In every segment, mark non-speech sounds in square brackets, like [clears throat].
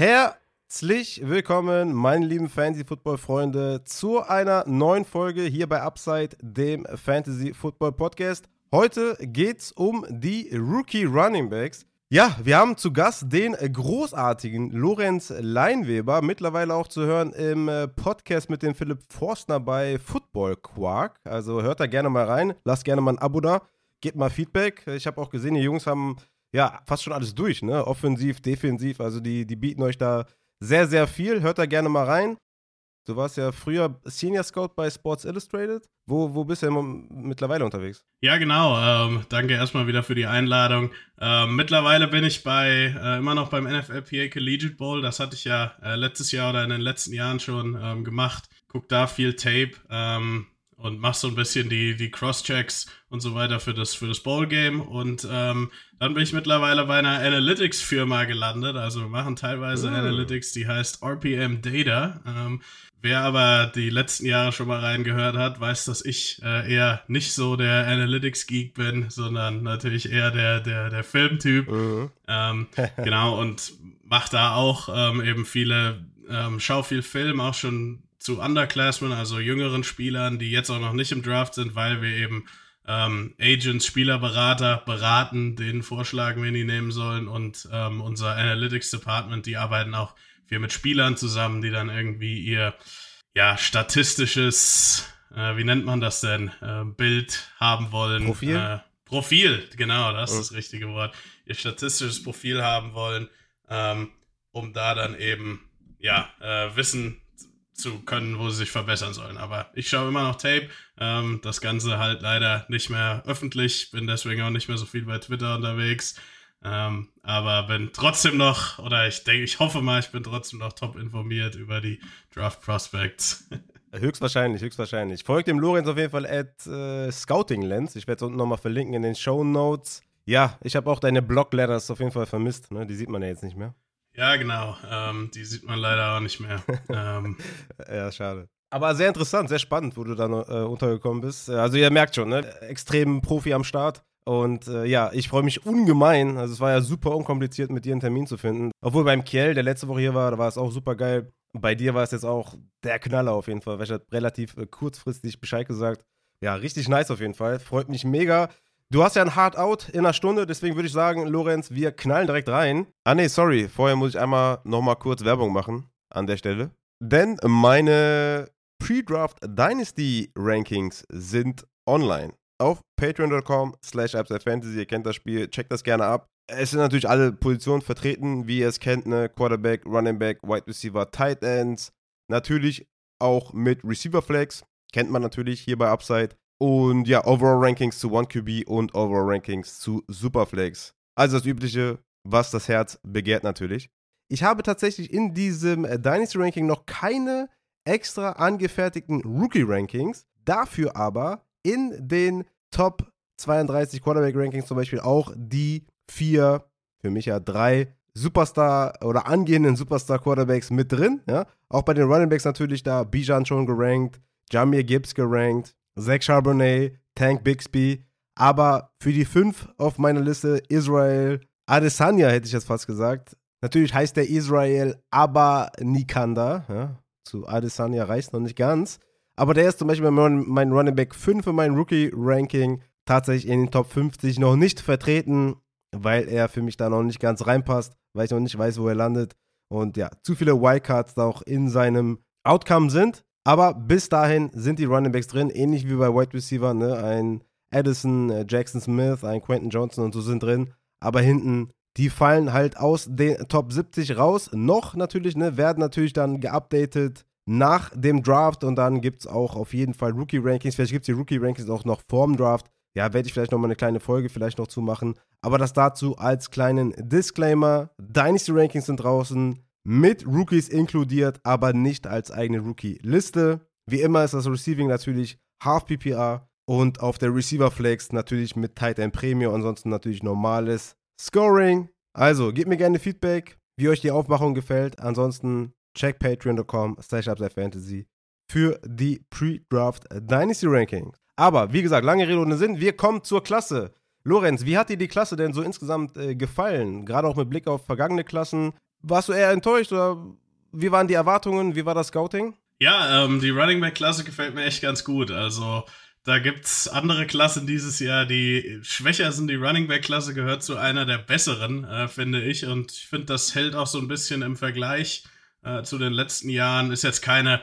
Herzlich willkommen, meine lieben Fantasy-Football-Freunde, zu einer neuen Folge hier bei Upside, dem Fantasy-Football-Podcast. Heute geht's um die Rookie Running Backs. Ja, wir haben zu Gast den großartigen Lorenz Leinweber, mittlerweile auch zu hören im äh, Podcast mit dem Philipp Forstner bei Football Quark. Also hört da gerne mal rein, lasst gerne mal ein Abo da, gebt mal Feedback. Ich habe auch gesehen, die Jungs haben ja fast schon alles durch, ne? Offensiv, defensiv, also die, die bieten euch da sehr, sehr viel. Hört da gerne mal rein. Du warst ja früher Senior Scout bei Sports Illustrated. Wo, wo bist du denn mittlerweile unterwegs? Ja, genau. Ähm, danke erstmal wieder für die Einladung. Ähm, mittlerweile bin ich bei äh, immer noch beim NFLPA Collegiate Bowl. Das hatte ich ja äh, letztes Jahr oder in den letzten Jahren schon ähm, gemacht. Guck da viel Tape ähm, und mach so ein bisschen die, die Cross-Checks und so weiter für das, für das Bowl-Game. Und ähm, dann bin ich mittlerweile bei einer Analytics-Firma gelandet. Also wir machen teilweise oh. Analytics, die heißt RPM Data. Ähm, Wer aber die letzten Jahre schon mal reingehört hat, weiß, dass ich äh, eher nicht so der Analytics-Geek bin, sondern natürlich eher der, der, der Filmtyp. Mhm. Ähm, [laughs] genau, und mache da auch ähm, eben viele, ähm, schau viel Film, auch schon zu Underclassmen, also jüngeren Spielern, die jetzt auch noch nicht im Draft sind, weil wir eben ähm, Agents, Spielerberater beraten, denen vorschlagen, wen die nehmen sollen und ähm, unser Analytics Department, die arbeiten auch wir mit Spielern zusammen, die dann irgendwie ihr ja statistisches, äh, wie nennt man das denn, äh, Bild haben wollen. Profil. Äh, Profil, genau, das ist das richtige Wort. Ihr statistisches Profil haben wollen, ähm, um da dann eben ja äh, wissen zu können, wo sie sich verbessern sollen. Aber ich schaue immer noch Tape. Ähm, das Ganze halt leider nicht mehr öffentlich. Bin deswegen auch nicht mehr so viel bei Twitter unterwegs. Ähm, aber bin trotzdem noch, oder ich denke, ich hoffe mal, ich bin trotzdem noch top informiert über die Draft Prospects. [laughs] Höchstwahrscheinlich, höchstwahrscheinlich. Folgt dem Lorenz auf jeden Fall at äh, Scouting Lens. Ich werde es unten nochmal verlinken in den Show Notes. Ja, ich habe auch deine Blog-Letters auf jeden Fall vermisst. Ne? Die sieht man ja jetzt nicht mehr. Ja, genau. Ähm, die sieht man leider auch nicht mehr. ähm. [laughs] Ja, schade. Aber sehr interessant, sehr spannend, wo du da äh, untergekommen bist. Also ihr merkt schon, ne? extrem Profi am Start. Und äh, ja, ich freue mich ungemein. Also es war ja super unkompliziert, mit dir einen Termin zu finden. Obwohl beim Kiel, der letzte Woche hier war, da war es auch super geil. Bei dir war es jetzt auch der Knaller auf jeden Fall, weil ich relativ äh, kurzfristig Bescheid gesagt. Ja, richtig nice auf jeden Fall. Freut mich mega. Du hast ja ein Hard Out in einer Stunde, deswegen würde ich sagen, Lorenz, wir knallen direkt rein. Ah nee, sorry, vorher muss ich einmal nochmal kurz Werbung machen an der Stelle. Denn meine Pre-Draft Dynasty Rankings sind online auf patreon.com slash fantasy. Ihr kennt das Spiel, checkt das gerne ab. Es sind natürlich alle Positionen vertreten, wie ihr es kennt, ne? Quarterback, Running Back, Wide Receiver, Tight Ends. Natürlich auch mit Receiver Flex, kennt man natürlich hier bei Upside. Und ja, Overall Rankings zu 1QB und Overall Rankings zu Superflex. Also das Übliche, was das Herz begehrt natürlich. Ich habe tatsächlich in diesem Dynasty Ranking noch keine extra angefertigten Rookie Rankings. Dafür aber in den Top 32 Quarterback Rankings zum Beispiel auch die vier, für mich ja drei Superstar oder angehenden Superstar Quarterbacks mit drin. Ja? Auch bei den Running Backs natürlich da Bijan schon gerankt, Jamir Gibbs gerankt, Zach Charbonnet, Tank Bixby. Aber für die fünf auf meiner Liste Israel Adesanya hätte ich jetzt fast gesagt. Natürlich heißt der Israel aber Nikanda. Ja? Zu Adesanya reicht noch nicht ganz. Aber der ist zum Beispiel mein, mein Running Back 5 in meinem Rookie-Ranking tatsächlich in den Top 50 noch nicht vertreten, weil er für mich da noch nicht ganz reinpasst, weil ich noch nicht weiß, wo er landet. Und ja, zu viele Wildcards da auch in seinem Outcome sind. Aber bis dahin sind die Running Backs drin, ähnlich wie bei Wide Receiver, ne? Ein Addison, äh, Jackson Smith, ein Quentin Johnson und so sind drin. Aber hinten, die fallen halt aus den Top 70 raus. Noch natürlich, ne? Werden natürlich dann geupdatet nach dem Draft und dann gibt es auch auf jeden Fall Rookie-Rankings. Vielleicht gibt es die Rookie-Rankings auch noch vorm Draft. Ja, werde ich vielleicht nochmal eine kleine Folge vielleicht noch zu machen. Aber das dazu als kleinen Disclaimer. Dynasty Rankings sind draußen mit Rookies inkludiert, aber nicht als eigene Rookie-Liste. Wie immer ist das Receiving natürlich Half PPR und auf der Receiver Flex natürlich mit Tight End Premium, ansonsten natürlich normales Scoring. Also, gebt mir gerne Feedback, wie euch die Aufmachung gefällt. Ansonsten check patreon.com slash fantasy für die Pre-Draft Dynasty Rankings. Aber wie gesagt, lange Rede ohne Sinn, wir kommen zur Klasse. Lorenz, wie hat dir die Klasse denn so insgesamt äh, gefallen? Gerade auch mit Blick auf vergangene Klassen. Warst du eher enttäuscht oder wie waren die Erwartungen? Wie war das Scouting? Ja, ähm, die Running Back Klasse gefällt mir echt ganz gut. Also da gibt es andere Klassen dieses Jahr, die schwächer sind. Die Running Back Klasse gehört zu einer der besseren, äh, finde ich. Und ich finde, das hält auch so ein bisschen im Vergleich äh, zu den letzten Jahren. Ist jetzt keine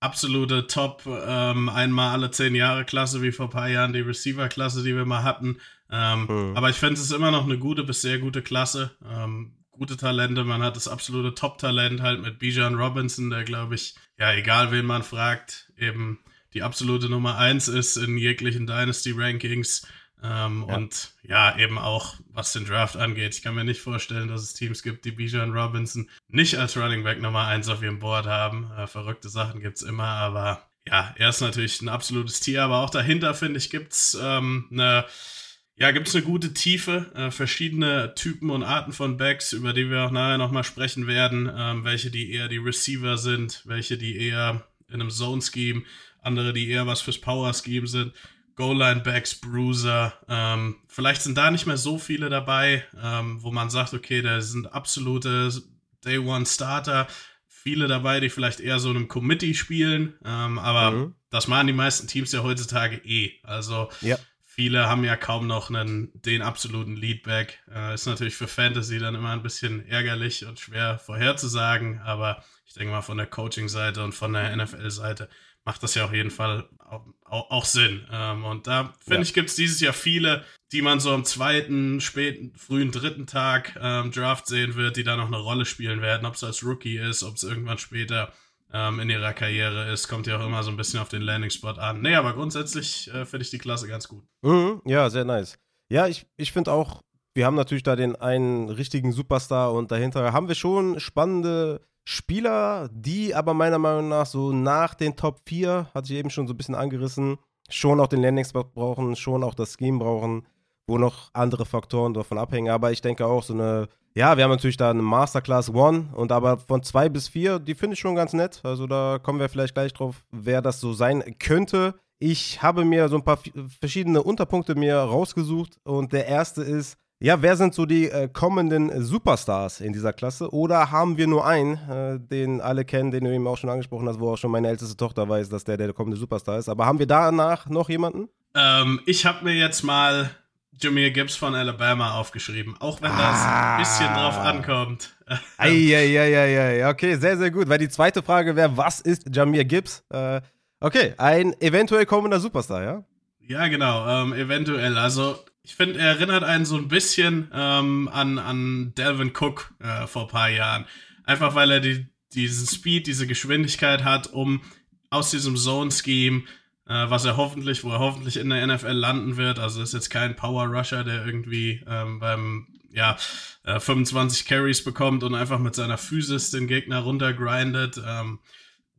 absolute Top ähm, einmal alle zehn Jahre Klasse wie vor ein paar Jahren die Receiver Klasse, die wir mal hatten. Ähm, hm. Aber ich finde es ist immer noch eine gute bis sehr gute Klasse. Ähm, gute Talente. Man hat das absolute Top-Talent halt mit Bijan Robinson, der glaube ich, ja, egal wen man fragt, eben die absolute Nummer eins ist in jeglichen Dynasty-Rankings. Ähm, ja. Und ja, eben auch was den Draft angeht. Ich kann mir nicht vorstellen, dass es Teams gibt, die Bijan Robinson nicht als Running Back Nummer eins auf ihrem Board haben. Äh, verrückte Sachen gibt es immer, aber ja, er ist natürlich ein absolutes Tier, aber auch dahinter, finde ich, gibt es ähm, eine ja, gibt es eine gute Tiefe, äh, verschiedene Typen und Arten von Backs, über die wir auch nachher nochmal sprechen werden, ähm, welche die eher die Receiver sind, welche die eher in einem Zone-Scheme, andere, die eher was fürs Power-Scheme sind, Goal-Line-Backs, Bruiser, ähm, vielleicht sind da nicht mehr so viele dabei, ähm, wo man sagt, okay, da sind absolute Day-One-Starter, viele dabei, die vielleicht eher so in einem Committee spielen, ähm, aber mhm. das machen die meisten Teams ja heutzutage eh, also ja Viele haben ja kaum noch einen, den absoluten Leadback. Äh, ist natürlich für Fantasy dann immer ein bisschen ärgerlich und schwer vorherzusagen, aber ich denke mal von der Coaching-Seite und von der NFL-Seite macht das ja auf jeden Fall auch, auch, auch Sinn. Ähm, und da finde ja. ich, gibt es dieses Jahr viele, die man so am zweiten, späten, frühen dritten Tag ähm, Draft sehen wird, die da noch eine Rolle spielen werden, ob es als Rookie ist, ob es irgendwann später ähm, in ihrer Karriere ist. Kommt ja auch immer so ein bisschen auf den Landing-Spot an. Nee, aber grundsätzlich äh, finde ich die Klasse ganz gut. Mhm, ja, sehr nice. Ja, ich, ich finde auch, wir haben natürlich da den einen richtigen Superstar und dahinter haben wir schon spannende Spieler, die aber meiner Meinung nach so nach den Top 4, hatte ich eben schon so ein bisschen angerissen, schon auch den Landing-Spot brauchen, schon auch das Scheme brauchen, wo noch andere Faktoren davon abhängen. Aber ich denke auch so eine ja, wir haben natürlich da eine Masterclass One und aber von zwei bis vier, die finde ich schon ganz nett. Also da kommen wir vielleicht gleich drauf, wer das so sein könnte. Ich habe mir so ein paar verschiedene Unterpunkte mir rausgesucht und der erste ist, ja, wer sind so die äh, kommenden Superstars in dieser Klasse? Oder haben wir nur einen, äh, den alle kennen, den du eben auch schon angesprochen hast, wo auch schon meine älteste Tochter weiß, dass der der kommende Superstar ist. Aber haben wir danach noch jemanden? Ähm, ich habe mir jetzt mal Jameer Gibbs von Alabama aufgeschrieben, auch wenn das ah. ein bisschen drauf ankommt. [laughs] Eieieiei, okay, sehr, sehr gut. Weil die zweite Frage wäre, was ist Jameer Gibbs? Äh, okay, ein eventuell kommender Superstar, ja? Ja, genau, ähm, eventuell. Also, ich finde, er erinnert einen so ein bisschen ähm, an, an Delvin Cook äh, vor ein paar Jahren. Einfach weil er die, diesen Speed, diese Geschwindigkeit hat, um aus diesem Zone-Scheme was er hoffentlich, wo er hoffentlich in der NFL landen wird. Also ist jetzt kein Power Rusher, der irgendwie ähm, beim ja, äh, 25 Carries bekommt und einfach mit seiner Physis den Gegner runtergrindet. Ähm,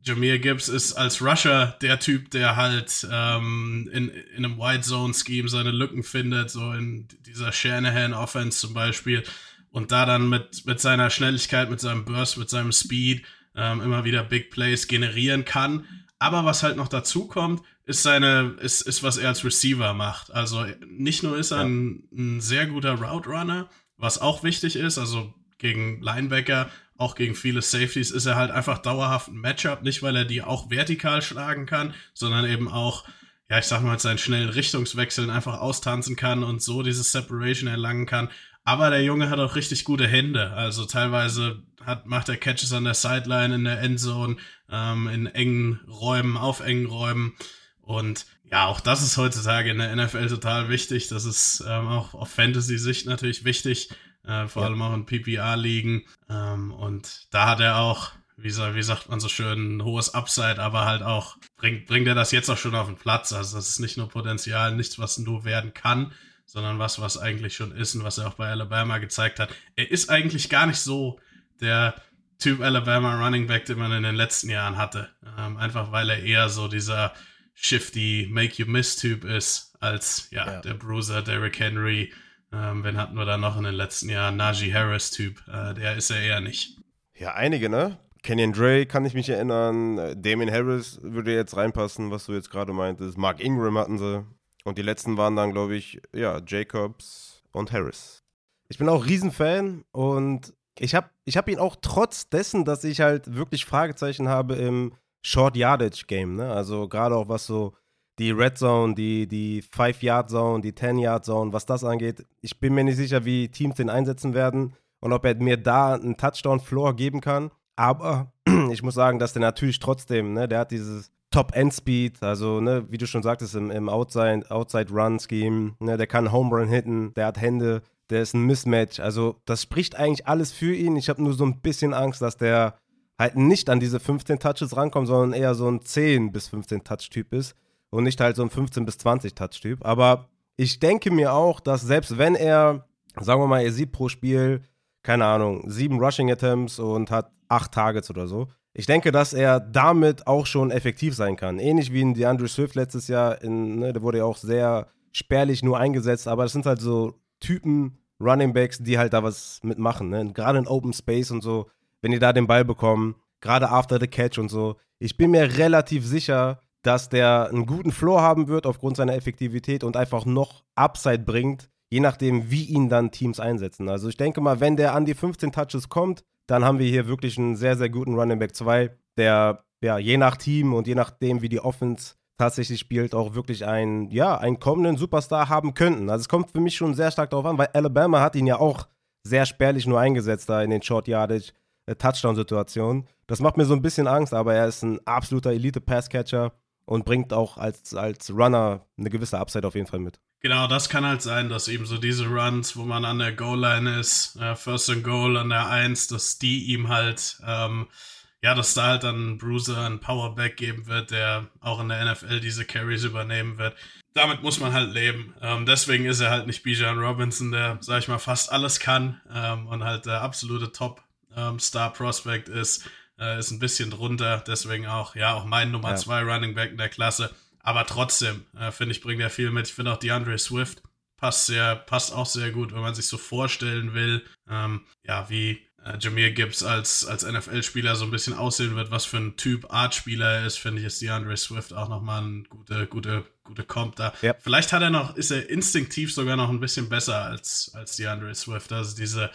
Jameer Gibbs ist als Rusher der Typ, der halt ähm, in, in einem Wide Zone Scheme seine Lücken findet, so in dieser Shanahan Offense zum Beispiel. Und da dann mit, mit seiner Schnelligkeit, mit seinem Burst, mit seinem Speed ähm, immer wieder Big Plays generieren kann. Aber was halt noch dazu kommt, ist seine, ist, ist, was er als Receiver macht. Also nicht nur ist er ja. ein, ein, sehr guter Route Runner, was auch wichtig ist, also gegen Linebacker, auch gegen viele Safeties ist er halt einfach dauerhaft ein Matchup, nicht weil er die auch vertikal schlagen kann, sondern eben auch, ja, ich sag mal, mit seinen schnellen Richtungswechseln einfach austanzen kann und so diese Separation erlangen kann. Aber der Junge hat auch richtig gute Hände. Also teilweise hat, macht er Catches an der Sideline, in der Endzone, ähm, in engen Räumen, auf engen Räumen. Und ja, auch das ist heutzutage in der NFL total wichtig. Das ist ähm, auch auf Fantasy-Sicht natürlich wichtig, äh, vor ja. allem auch in PPR-Ligen. Ähm, und da hat er auch, wie, wie sagt man so schön, ein hohes Upside, aber halt auch, bringt, bringt er das jetzt auch schon auf den Platz. Also das ist nicht nur Potenzial, nichts, was nur werden kann, sondern was, was eigentlich schon ist und was er auch bei Alabama gezeigt hat. Er ist eigentlich gar nicht so der Typ Alabama Running Back, den man in den letzten Jahren hatte. Ähm, einfach weil er eher so dieser shifty Make-You-Miss-Typ ist, als ja, ja, der Bruiser, Derrick Henry. Ähm, wen hatten wir da noch in den letzten Jahren? Najee Harris-Typ. Äh, der ist er eher nicht. Ja, einige, ne? Kenyon Dre kann ich mich erinnern. Äh, Damien Harris würde jetzt reinpassen, was du jetzt gerade meintest. Mark Ingram hatten sie. Und die letzten waren dann, glaube ich, ja, Jacobs und Harris. Ich bin auch Riesenfan und ich habe ich hab ihn auch trotz dessen, dass ich halt wirklich Fragezeichen habe im Short Yardage Game, ne? Also gerade auch was so die Red Zone, die, die 5-Yard-Zone, die 10-Yard-Zone, was das angeht. Ich bin mir nicht sicher, wie Teams den einsetzen werden und ob er mir da einen Touchdown-Floor geben kann. Aber [clears throat] ich muss sagen, dass der natürlich trotzdem, ne, der hat dieses Top-End-Speed, also, ne, wie du schon sagtest, im, im Outside-Run-Scheme, ne, der kann Home Run hitten, der hat Hände, der ist ein Mismatch. Also, das spricht eigentlich alles für ihn. Ich habe nur so ein bisschen Angst, dass der halt nicht an diese 15 Touches rankommt, sondern eher so ein 10 bis 15 Touch-Typ ist und nicht halt so ein 15 bis 20 Touch-Typ. Aber ich denke mir auch, dass selbst wenn er, sagen wir mal, er sieht pro Spiel, keine Ahnung, sieben Rushing Attempts und hat acht Targets oder so. Ich denke, dass er damit auch schon effektiv sein kann. Ähnlich wie in DeAndre Swift letztes Jahr, in, ne, der wurde ja auch sehr spärlich nur eingesetzt, aber das sind halt so Typen Running Backs, die halt da was mitmachen. Ne? Gerade in Open Space und so, wenn die da den Ball bekommen, gerade after the catch und so. Ich bin mir relativ sicher, dass der einen guten Floor haben wird aufgrund seiner Effektivität und einfach noch Upside bringt, je nachdem, wie ihn dann Teams einsetzen. Also ich denke mal, wenn der an die 15 Touches kommt, dann haben wir hier wirklich einen sehr, sehr guten Running Back 2, der ja je nach Team und je nachdem, wie die Offense tatsächlich spielt, auch wirklich einen, ja, einen kommenden Superstar haben könnten. Also es kommt für mich schon sehr stark darauf an, weil Alabama hat ihn ja auch sehr spärlich nur eingesetzt da in den Short Yardage Touchdown-Situationen. Das macht mir so ein bisschen Angst, aber er ist ein absoluter Elite-Passcatcher und bringt auch als, als Runner eine gewisse Upside auf jeden Fall mit. Genau, das kann halt sein, dass eben so diese Runs, wo man an der Goal-Line ist, äh, First and Goal an der 1, dass die ihm halt, ähm, ja, dass da halt dann Bruiser ein Powerback geben wird, der auch in der NFL diese Carries übernehmen wird. Damit muss man halt leben. Ähm, deswegen ist er halt nicht Bijan Robinson, der, sag ich mal, fast alles kann ähm, und halt der absolute Top-Star-Prospect ähm, ist äh, ist ein bisschen drunter, deswegen auch, ja, auch mein Nummer 2 ja. Running Back in der Klasse. Aber trotzdem, äh, finde ich, bringt er viel mit. Ich finde auch DeAndre Swift passt sehr, passt auch sehr gut, wenn man sich so vorstellen will, ähm, ja, wie äh, Jameer Gibbs als, als NFL-Spieler so ein bisschen aussehen wird, was für ein Typ Art-Spieler er ist, finde ich, ist DeAndre Swift auch nochmal ein gute, gute, gute Comp da. Ja. Vielleicht hat er noch, ist er instinktiv sogar noch ein bisschen besser als, als DeAndre Swift. Also diese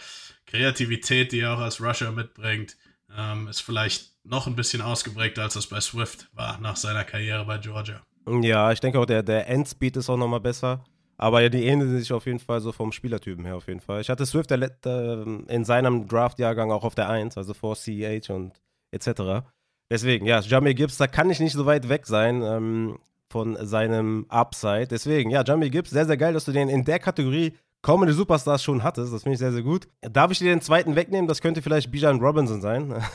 Kreativität, die er auch als Rusher mitbringt, ähm, ist vielleicht noch ein bisschen ausgeprägter, als das bei Swift war nach seiner Karriere bei Georgia. Ja, ich denke auch, der, der Endspeed ist auch nochmal besser. Aber ja, die ähneln sich auf jeden Fall so vom Spielertypen her auf jeden Fall. Ich hatte Swift der, äh, in seinem Draft-Jahrgang auch auf der 1, also vor CEH und etc. Deswegen, ja, Jamie Gibbs, da kann ich nicht so weit weg sein ähm, von seinem Upside. Deswegen, ja, Jamie Gibbs, sehr, sehr geil, dass du den in der Kategorie kommende Superstars schon hattest. Das finde ich sehr, sehr gut. Darf ich dir den zweiten wegnehmen? Das könnte vielleicht Bijan Robinson sein. [laughs]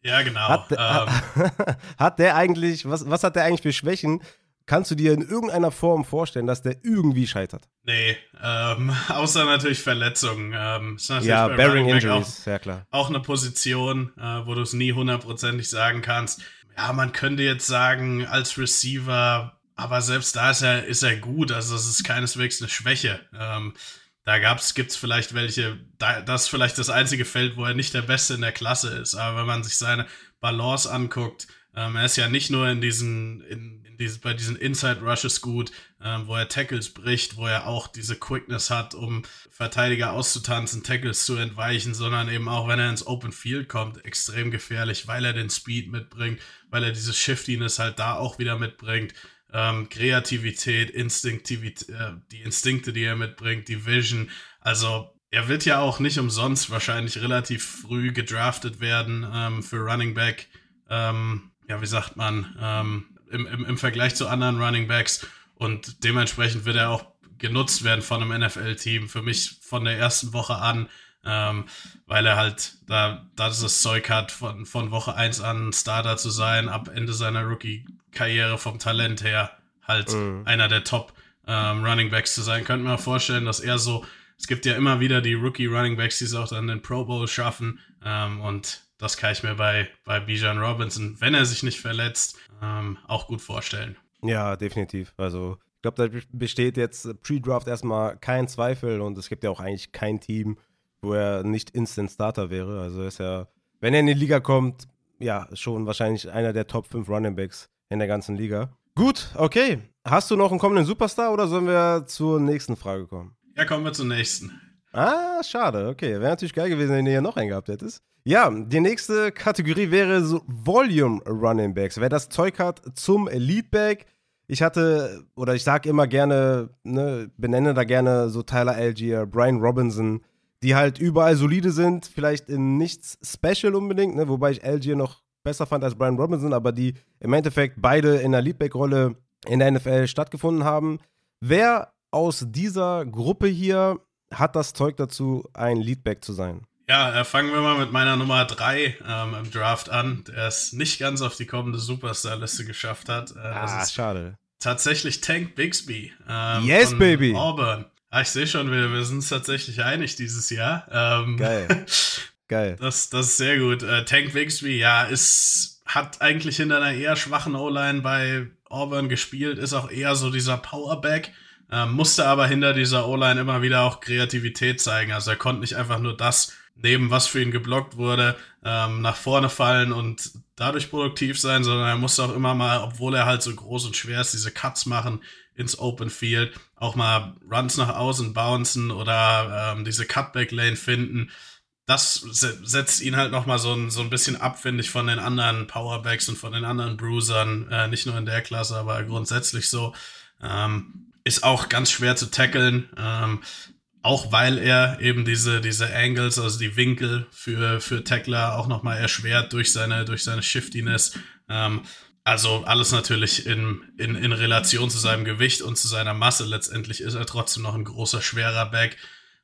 Ja, genau. Hat, ähm. [laughs] hat, der eigentlich, was, was hat der eigentlich für Schwächen? Kannst du dir in irgendeiner Form vorstellen, dass der irgendwie scheitert? Nee, ähm, [laughs] außer natürlich Verletzungen. Ähm, natürlich ja, Bearing Injuries, auch, sehr klar. Auch eine Position, äh, wo du es nie hundertprozentig sagen kannst. Ja, man könnte jetzt sagen, als Receiver aber selbst da ist er, ist er gut. Also das ist keineswegs eine Schwäche. Ähm, da gibt es vielleicht welche, da, das ist vielleicht das einzige Feld, wo er nicht der Beste in der Klasse ist. Aber wenn man sich seine Balance anguckt, ähm, er ist ja nicht nur in diesen, in, in diese, bei diesen Inside Rushes gut, ähm, wo er Tackles bricht, wo er auch diese Quickness hat, um Verteidiger auszutanzen, Tackles zu entweichen, sondern eben auch, wenn er ins Open Field kommt, extrem gefährlich, weil er den Speed mitbringt, weil er diese Shiftiness halt da auch wieder mitbringt ähm, Kreativität, Instinktivität, äh, die Instinkte, die er mitbringt, die Vision. Also er wird ja auch nicht umsonst wahrscheinlich relativ früh gedraftet werden ähm, für Running Back. Ähm, ja, wie sagt man, ähm, im, im, im Vergleich zu anderen Running Backs. Und dementsprechend wird er auch genutzt werden von einem NFL-Team. Für mich von der ersten Woche an, ähm, weil er halt da, da das Zeug hat, von, von Woche 1 an Starter zu sein, ab Ende seiner Rookie Karriere vom Talent her halt mhm. einer der Top ähm, Running Backs zu sein. Könnte man vorstellen, dass er so, es gibt ja immer wieder die Rookie Running Backs, die es auch dann den Pro Bowl schaffen ähm, und das kann ich mir bei, bei Bijan Robinson, wenn er sich nicht verletzt, ähm, auch gut vorstellen. Ja, definitiv. Also ich glaube, da besteht jetzt Pre-Draft erstmal kein Zweifel und es gibt ja auch eigentlich kein Team, wo er nicht Instant Starter wäre. Also ist ja, wenn er in die Liga kommt, ja, schon wahrscheinlich einer der Top 5 Running Backs in der ganzen Liga. Gut, okay. Hast du noch einen kommenden Superstar oder sollen wir zur nächsten Frage kommen? Ja, kommen wir zur nächsten. Ah, schade. Okay, wäre natürlich geil gewesen, wenn du hier noch einen gehabt hättest. Ja, die nächste Kategorie wäre so Volume Running Backs. Wer das Zeug hat zum Leadback. Ich hatte, oder ich sage immer gerne, ne, benenne da gerne so Tyler Algier, Brian Robinson, die halt überall solide sind, vielleicht in nichts special unbedingt, ne, wobei ich Algier noch besser fand als Brian Robinson, aber die im Endeffekt beide in der Leadback-Rolle in der NFL stattgefunden haben. Wer aus dieser Gruppe hier hat das Zeug dazu, ein Leadback zu sein? Ja, äh, fangen wir mal mit meiner Nummer 3 ähm, im Draft an, der es nicht ganz auf die kommende Superstar-Liste geschafft hat. Äh, ah, schade. Tatsächlich Tank Bixby. Ähm, yes, baby. Auburn. Ah, ich sehe schon, wir, wir sind uns tatsächlich einig dieses Jahr. Ähm, Geil. [laughs] Geil. Das, das ist sehr gut. Äh, Tank Bixby, ja, ist, hat eigentlich hinter einer eher schwachen O-Line bei Auburn gespielt, ist auch eher so dieser Powerback. Ähm, musste aber hinter dieser O-Line immer wieder auch Kreativität zeigen. Also er konnte nicht einfach nur das nehmen, was für ihn geblockt wurde, ähm, nach vorne fallen und dadurch produktiv sein, sondern er musste auch immer mal, obwohl er halt so groß und schwer ist, diese Cuts machen ins Open Field, auch mal Runs nach außen bouncen oder ähm, diese Cutback Lane finden. Das setzt ihn halt nochmal so ein, so ein bisschen ab, finde ich, von den anderen Powerbacks und von den anderen Bruisern, äh, nicht nur in der Klasse, aber grundsätzlich so. Ähm, ist auch ganz schwer zu tackeln. Ähm, auch weil er eben diese, diese Angles, also die Winkel für, für Tackler auch nochmal erschwert durch seine, durch seine Shiftiness. Ähm, also alles natürlich in, in, in Relation zu seinem Gewicht und zu seiner Masse. Letztendlich ist er trotzdem noch ein großer, schwerer Back.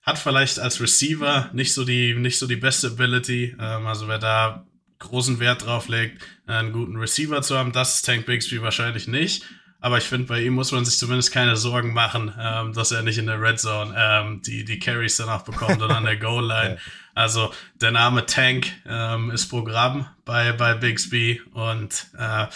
Hat vielleicht als Receiver nicht so die, nicht so die beste Ability. Ähm, also wer da großen Wert drauf legt, einen guten Receiver zu haben, das ist Tank Bixby wahrscheinlich nicht. Aber ich finde, bei ihm muss man sich zumindest keine Sorgen machen, ähm, dass er nicht in der Red Zone ähm, die, die Carries danach bekommt oder an der Goal-Line. [laughs] Also der Name Tank ähm, ist Programm bei, bei Bixby. Und äh,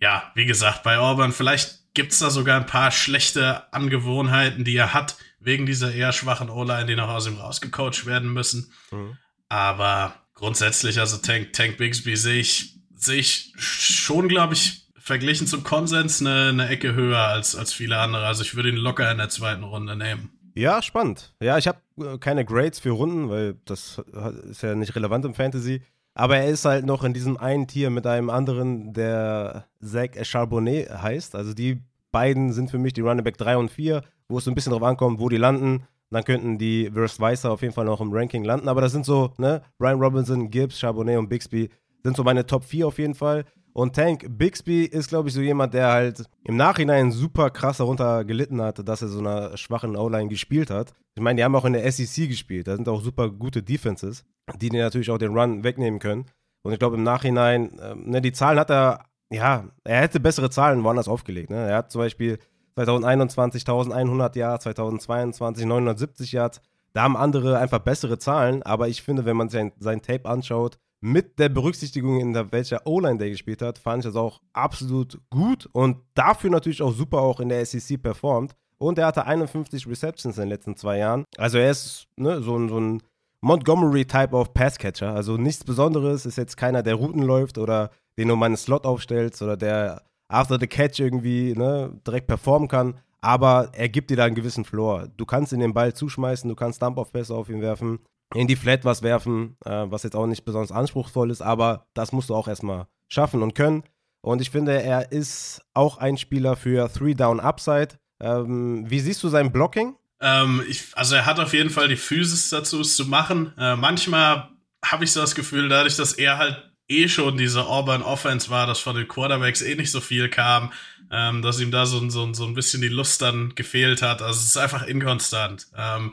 ja, wie gesagt, bei Auburn, vielleicht gibt es da sogar ein paar schlechte Angewohnheiten, die er hat, wegen dieser eher schwachen O-Line, die noch aus ihm rausgecoacht werden müssen. Mhm. Aber grundsätzlich, also Tank, Tank Bixby sehe ich, sehe ich schon, glaube ich, verglichen zum Konsens eine, eine Ecke höher als, als viele andere. Also ich würde ihn locker in der zweiten Runde nehmen. Ja, spannend. Ja, ich habe äh, keine Grades für Runden, weil das ist ja nicht relevant im Fantasy. Aber er ist halt noch in diesem einen Tier mit einem anderen, der Zach Charbonnet heißt. Also die beiden sind für mich die Running Back 3 und 4, wo es so ein bisschen drauf ankommt, wo die landen. Dann könnten die Verse Weiser auf jeden Fall noch im Ranking landen. Aber das sind so, ne, Brian Robinson, Gibbs, Charbonnet und Bixby sind so meine Top 4 auf jeden Fall. Und Tank Bixby ist, glaube ich, so jemand, der halt im Nachhinein super krass darunter gelitten hat, dass er so einer schwachen O-Line gespielt hat. Ich meine, die haben auch in der SEC gespielt. Da sind auch super gute Defenses, die dir natürlich auch den Run wegnehmen können. Und ich glaube, im Nachhinein, äh, ne, die Zahlen hat er, ja, er hätte bessere Zahlen woanders aufgelegt. Ne? Er hat zum Beispiel 2021 1100 Yards, 2022 970 Yards. Da haben andere einfach bessere Zahlen, aber ich finde, wenn man sein, sein Tape anschaut, mit der Berücksichtigung, in der welcher O-Line der gespielt hat, fand ich das auch absolut gut und dafür natürlich auch super auch in der SEC performt. Und er hatte 51 Receptions in den letzten zwei Jahren. Also er ist ne, so, ein, so ein Montgomery-Type of Passcatcher. Also nichts Besonderes, ist jetzt keiner, der Routen läuft oder den du mal einen Slot aufstellst oder der after the catch irgendwie ne, direkt performen kann. Aber er gibt dir da einen gewissen Floor. Du kannst ihn den Ball zuschmeißen, du kannst Dump-Off-Pässe auf ihn werfen in die Flat was werfen, äh, was jetzt auch nicht besonders anspruchsvoll ist, aber das musst du auch erstmal schaffen und können. Und ich finde, er ist auch ein Spieler für Three Down Upside. Ähm, wie siehst du sein Blocking? Ähm, ich, also er hat auf jeden Fall die Physis dazu, es zu machen. Äh, manchmal habe ich so das Gefühl, dadurch, dass er halt eh schon diese Auburn Offense war, dass von den Quarterbacks eh nicht so viel kam, ähm, dass ihm da so, so, so ein bisschen die Lust dann gefehlt hat. Also es ist einfach inkonstant. Ähm,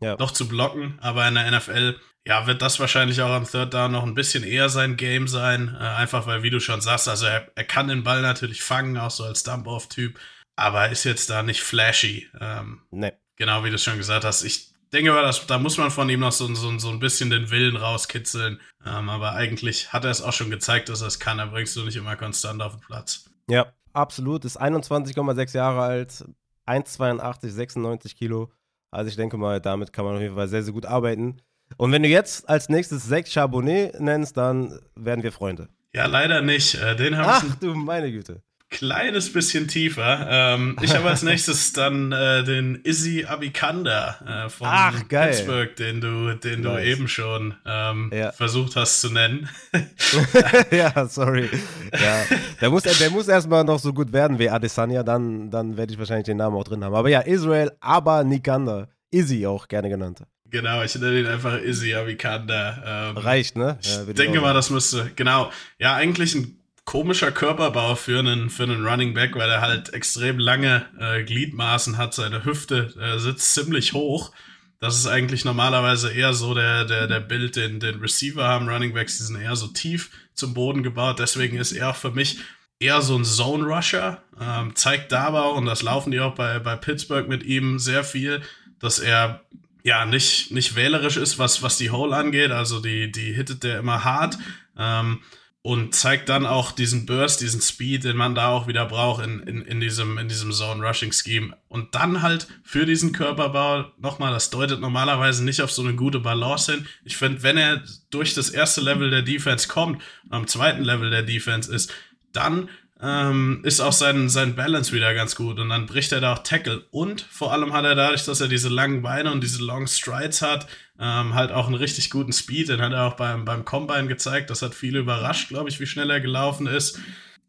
ja. noch zu blocken. Aber in der NFL, ja, wird das wahrscheinlich auch am Third Down noch ein bisschen eher sein Game sein. Äh, einfach weil, wie du schon sagst, also er, er kann den Ball natürlich fangen, auch so als Dump-Off-Typ. Aber ist jetzt da nicht flashy. Ähm, nee. Genau wie du schon gesagt hast. Ich denke mal, das, da muss man von ihm noch so, so, so ein bisschen den Willen rauskitzeln. Ähm, aber eigentlich hat er es auch schon gezeigt, dass er es kann. Da bringst du nicht immer konstant auf den Platz. Ja, absolut. Ist 21,6 Jahre alt, 1,82, 96 Kilo. Also ich denke mal, damit kann man auf jeden Fall sehr, sehr gut arbeiten. Und wenn du jetzt als nächstes Sekt Charbonnet nennst, dann werden wir Freunde. Ja, leider nicht. Äh, den habe ich. Ach du meine Güte. Kleines bisschen tiefer. Ähm, ich habe als [laughs] nächstes dann äh, den Izzy Abikanda äh, von Ach. Pittsburgh, den du, den Nice. du eben schon ähm, Ja. versucht hast zu nennen. [laughs] ja, sorry. Ja, der muss, der muss erstmal noch so gut werden wie Adesanya, dann, dann werde ich wahrscheinlich den Namen auch drin haben. Aber ja, Israel, aber Nikanda. Izzy auch gerne genannt. genau, ich nenne ihn einfach Izzy Abikanda. Ähm, Reicht, ne? Ich Ja, würde denke mal, das müsste, genau. Ja, eigentlich ein komischer Körperbau für einen, für einen Running Back, weil er halt extrem lange äh, Gliedmaßen hat. Seine Hüfte äh, sitzt ziemlich hoch. Das ist eigentlich normalerweise eher so der, der, der Bild, den, den Receiver haben. Running Backs, die sind eher so tief zum Boden gebaut. Deswegen ist er für mich eher so ein Zone Rusher. Ähm, zeigt da aber auch, und das laufen die auch bei, bei Pittsburgh mit ihm sehr viel, dass er ja nicht, nicht wählerisch ist, was, was die Hole angeht. Also die, die hittet der immer hart. Ähm, und zeigt dann auch diesen Burst, diesen Speed, den man da auch wieder braucht in, in, in diesem, in diesem Zone-Rushing-Scheme. Und dann halt für diesen Körperbau, nochmal, das deutet normalerweise nicht auf so eine gute Balance hin. Ich finde, wenn er durch das erste Level der Defense kommt und am zweiten Level der Defense ist, dann ähm, ist auch sein, sein Balance wieder ganz gut und dann bricht er da auch Tackle. Und vor allem hat er dadurch, dass er diese langen Beine und diese Long Strides hat, ähm, halt auch einen richtig guten Speed. Den hat er auch beim, beim Combine gezeigt. Das hat viele überrascht, glaube ich, wie schnell er gelaufen ist.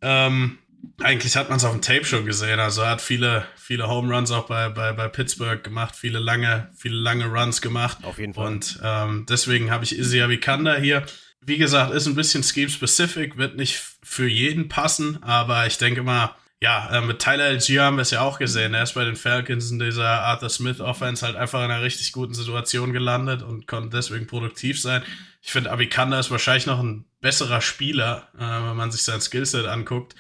Ähm, eigentlich hat man es auf dem Tape schon gesehen. Also er hat viele, viele Home Runs auch bei, bei, bei Pittsburgh gemacht, viele lange, viele lange Runs gemacht. Auf jeden Fall. Und ähm, deswegen habe ich Izzy Abikanda hier. Wie gesagt, ist ein bisschen scheme-specific, wird nicht für jeden passen, aber ich denke mal, ja, äh, mit Tyler Algier haben wir es ja auch gesehen. Er ist bei den Falcons in dieser Arthur Smith Offense halt einfach in einer richtig guten Situation gelandet und konnte deswegen produktiv sein. Ich finde, Abikanda ist wahrscheinlich noch ein besserer Spieler, äh, wenn man sich sein Skillset anguckt.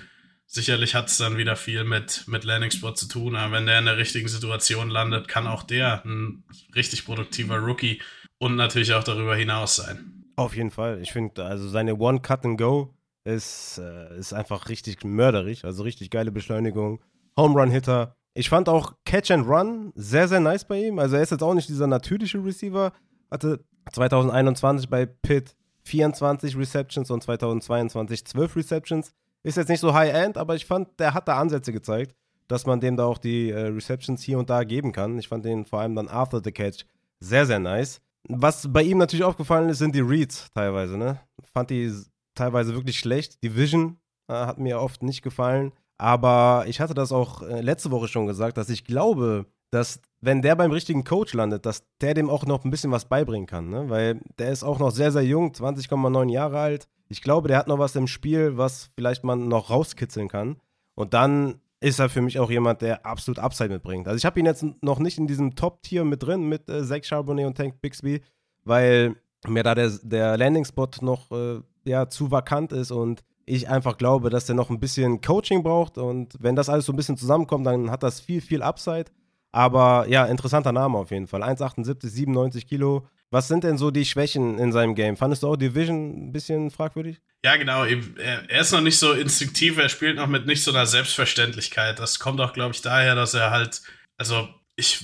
Sicherlich hat es dann wieder viel mit, mit Landing Spot zu tun, aber wenn der in der richtigen Situation landet, kann auch der ein richtig produktiver Rookie und natürlich auch darüber hinaus sein. Auf jeden Fall. Ich finde, also seine One Cut and Go ist, äh, ist einfach richtig mörderisch. Also richtig geile Beschleunigung. Home Run Hitter. Ich fand auch Catch and Run sehr, sehr nice bei ihm. Also er ist jetzt auch nicht dieser natürliche Receiver. Hatte 2021 bei Pitt 24 Receptions und 2022 12 Receptions. Ist jetzt nicht so High-End, aber ich fand, der hat da Ansätze gezeigt, dass man dem da auch die äh, Receptions hier und da geben kann. Ich fand den vor allem dann after the catch sehr, sehr nice. Was bei ihm natürlich aufgefallen ist, sind die Reads teilweise, ne? Fand die teilweise wirklich schlecht. Die Vision äh, hat mir oft nicht gefallen. Aber ich hatte das auch äh, letzte Woche schon gesagt, dass ich glaube, dass wenn der beim richtigen Coach landet, dass der dem auch noch ein bisschen was beibringen kann, ne? Weil der ist auch noch sehr, sehr jung, 20,9 Jahre alt. Ich glaube, der hat noch was im Spiel, was vielleicht man noch rauskitzeln kann. Und dann ist er für mich auch jemand, der absolut Upside mitbringt. Also ich habe ihn jetzt noch nicht in diesem Top-Tier mit drin, mit äh, Zach Charbonnet und Tank Bixby, weil mir da der, der Landing-Spot noch äh, ja, zu vakant ist und ich einfach glaube, dass der noch ein bisschen Coaching braucht und wenn das alles so ein bisschen zusammenkommt, dann hat das viel, viel Upside. Aber ja, interessanter Name auf jeden Fall. 1,78, 97 Kilo. Was sind denn so die Schwächen in seinem Game? Fandest du auch Division ein bisschen fragwürdig? Ja, genau. Er, ist noch nicht so instinktiv, er spielt noch mit nicht so einer Selbstverständlichkeit. Das kommt auch, glaube ich, daher, dass er halt, also ich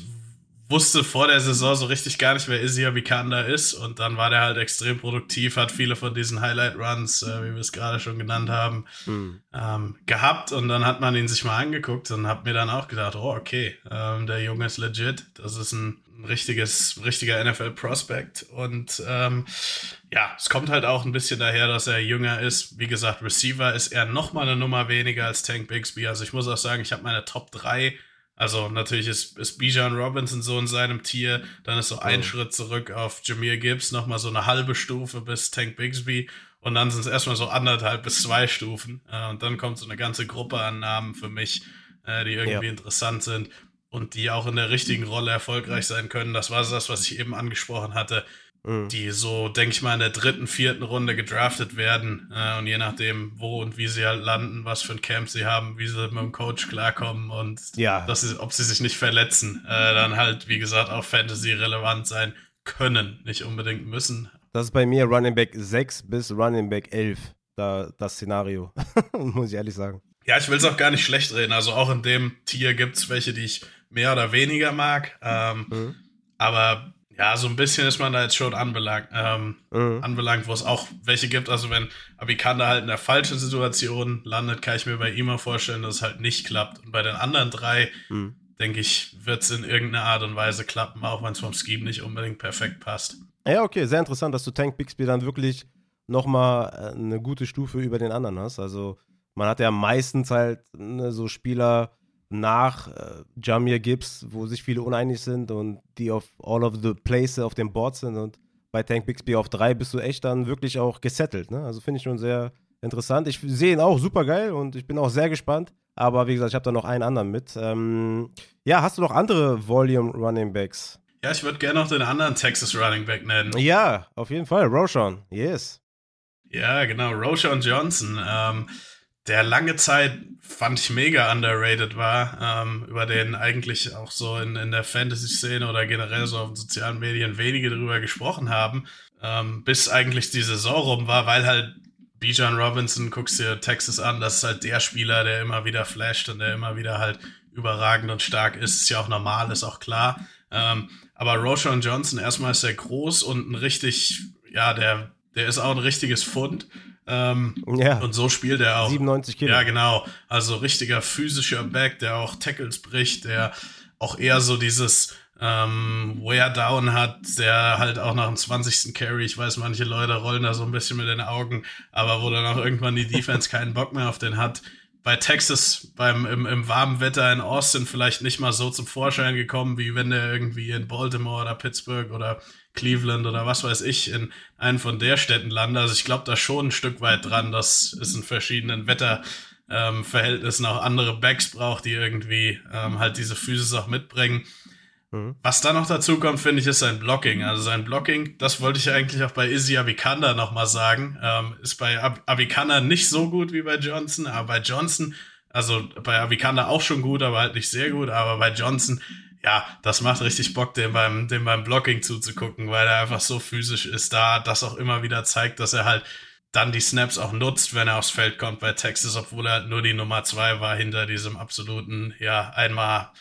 wusste vor der Saison so richtig gar nicht, wer Izzy Abikanda ist. Und dann war der halt extrem produktiv, hat viele von diesen Highlight-Runs, äh, wie wir es gerade schon genannt haben, ähm, gehabt. Und dann hat man ihn sich mal angeguckt und hat mir dann auch gedacht, oh, okay, ähm, der Junge ist legit. Das ist ein, ein richtiges, richtiger NFL-Prospect. Und ähm, ja, es kommt halt auch ein bisschen daher, dass er jünger ist. Wie gesagt, Receiver ist er noch mal eine Nummer weniger als Tank Bixby. Also ich muss auch sagen, ich habe meine Top 3 also natürlich ist, ist Bijan Robinson so in seinem Tier, dann ist so ein Mhm. Schritt zurück auf Jameer Gibbs, nochmal so eine halbe Stufe bis Tank Bixby und dann sind es erstmal so anderthalb bis zwei Stufen äh, und dann kommt so eine ganze Gruppe an Namen für mich, äh, die irgendwie Ja. interessant sind und die auch in der richtigen Rolle erfolgreich sein können. Das war das, was ich eben angesprochen hatte Mhm. die so, denke ich mal, in der dritten, vierten Runde gedraftet werden. Äh, und je nachdem, wo und wie sie halt landen, was für ein Camp sie haben, wie sie mit dem Coach klarkommen und Ja. dass sie, ob sie sich nicht verletzen, äh, dann halt, wie gesagt, auch Fantasy relevant sein können, nicht unbedingt müssen. Das ist bei mir Running Back 6 bis Running Back 11, da, das Szenario, [laughs] muss ich ehrlich sagen. Ja, ich will es auch gar nicht schlecht reden. Also auch in dem Tier gibt es welche, die ich mehr oder weniger mag. Ähm, Mhm. Aber Ja, so ein bisschen ist man da jetzt schon anbelangt, ähm, mhm. anbelangt, wo es auch welche gibt. Also wenn Abikanda halt in der falschen Situation landet, kann ich mir bei ihm auch vorstellen, dass es halt nicht klappt. Und bei den anderen drei, mhm. denke ich, wird es in irgendeiner Art und Weise klappen, auch wenn es vom Scheme nicht unbedingt perfekt passt. Ja, okay, sehr interessant, dass du Tank Bixby dann wirklich nochmal äh, eine gute Stufe über den anderen hast. Also man hat ja meistens halt ne, so Spieler, nach äh, Jamir Gibbs, wo sich viele uneinig sind und die auf all of the places auf dem Board sind und bei Tank Bixby auf drei bist du echt dann wirklich auch gesettelt. Ne? Also finde ich schon sehr interessant. Ich sehe ihn auch super geil und ich bin auch sehr gespannt. Aber wie gesagt, ich habe da noch einen anderen mit. Ähm, ja, hast du noch andere Volume Running Backs? Ja, ich würde gerne noch den anderen Texas Running Back nennen. Ja, auf jeden Fall. Roshan, yes. Ja, genau. Roshan Johnson. Ähm, der lange Zeit fand ich mega underrated war, ähm, über den eigentlich auch so in, in der Fantasy-Szene oder generell so auf den sozialen Medien wenige drüber gesprochen haben, ähm, bis eigentlich die Saison rum war, weil halt Bijan Robinson, guckst dir Texas an, das ist halt der Spieler, der immer wieder flasht und der immer wieder halt überragend und stark ist, ist ja auch normal, ist auch klar. Ähm, aber Roshan Johnson, erstmal ist er groß und ein richtig, ja, der, der ist auch ein richtiges Fund. Ähm, ja. Und so spielt er auch. 97 Kilo. Ja, genau. Also richtiger physischer Back, der auch Tackles bricht, der auch eher so dieses ähm, Wear Down hat, der halt auch nach dem 20. Carry, ich weiß, manche Leute rollen da so ein bisschen mit den Augen, aber wo dann auch irgendwann die Defense keinen Bock mehr auf den hat. Bei Texas beim im, im warmen Wetter in Austin vielleicht nicht mal so zum Vorschein gekommen, wie wenn der irgendwie in Baltimore oder Pittsburgh oder Cleveland oder was weiß ich in einen von der Städten lande. Also ich glaube da schon ein Stück weit dran, dass es in verschiedenen Wetterverhältnissen ähm, auch andere Backs braucht, die irgendwie ähm, halt diese Physis auch mitbringen. Mhm. Was da noch dazu kommt, finde ich, ist sein Blocking. Also sein Blocking, das wollte ich eigentlich auch bei Izzy Avicanda nochmal sagen, ähm, ist bei Ab Avicanda nicht so gut wie bei Johnson, aber bei Johnson, also bei Avicanda auch schon gut, aber halt nicht sehr gut, aber bei Johnson ja, das macht richtig Bock, dem beim, dem beim Blocking zuzugucken, weil er einfach so physisch ist da, das auch immer wieder zeigt, dass er halt dann die Snaps auch nutzt, wenn er aufs Feld kommt bei Texas, obwohl er nur die Nummer zwei war hinter diesem absoluten, ja, einmal,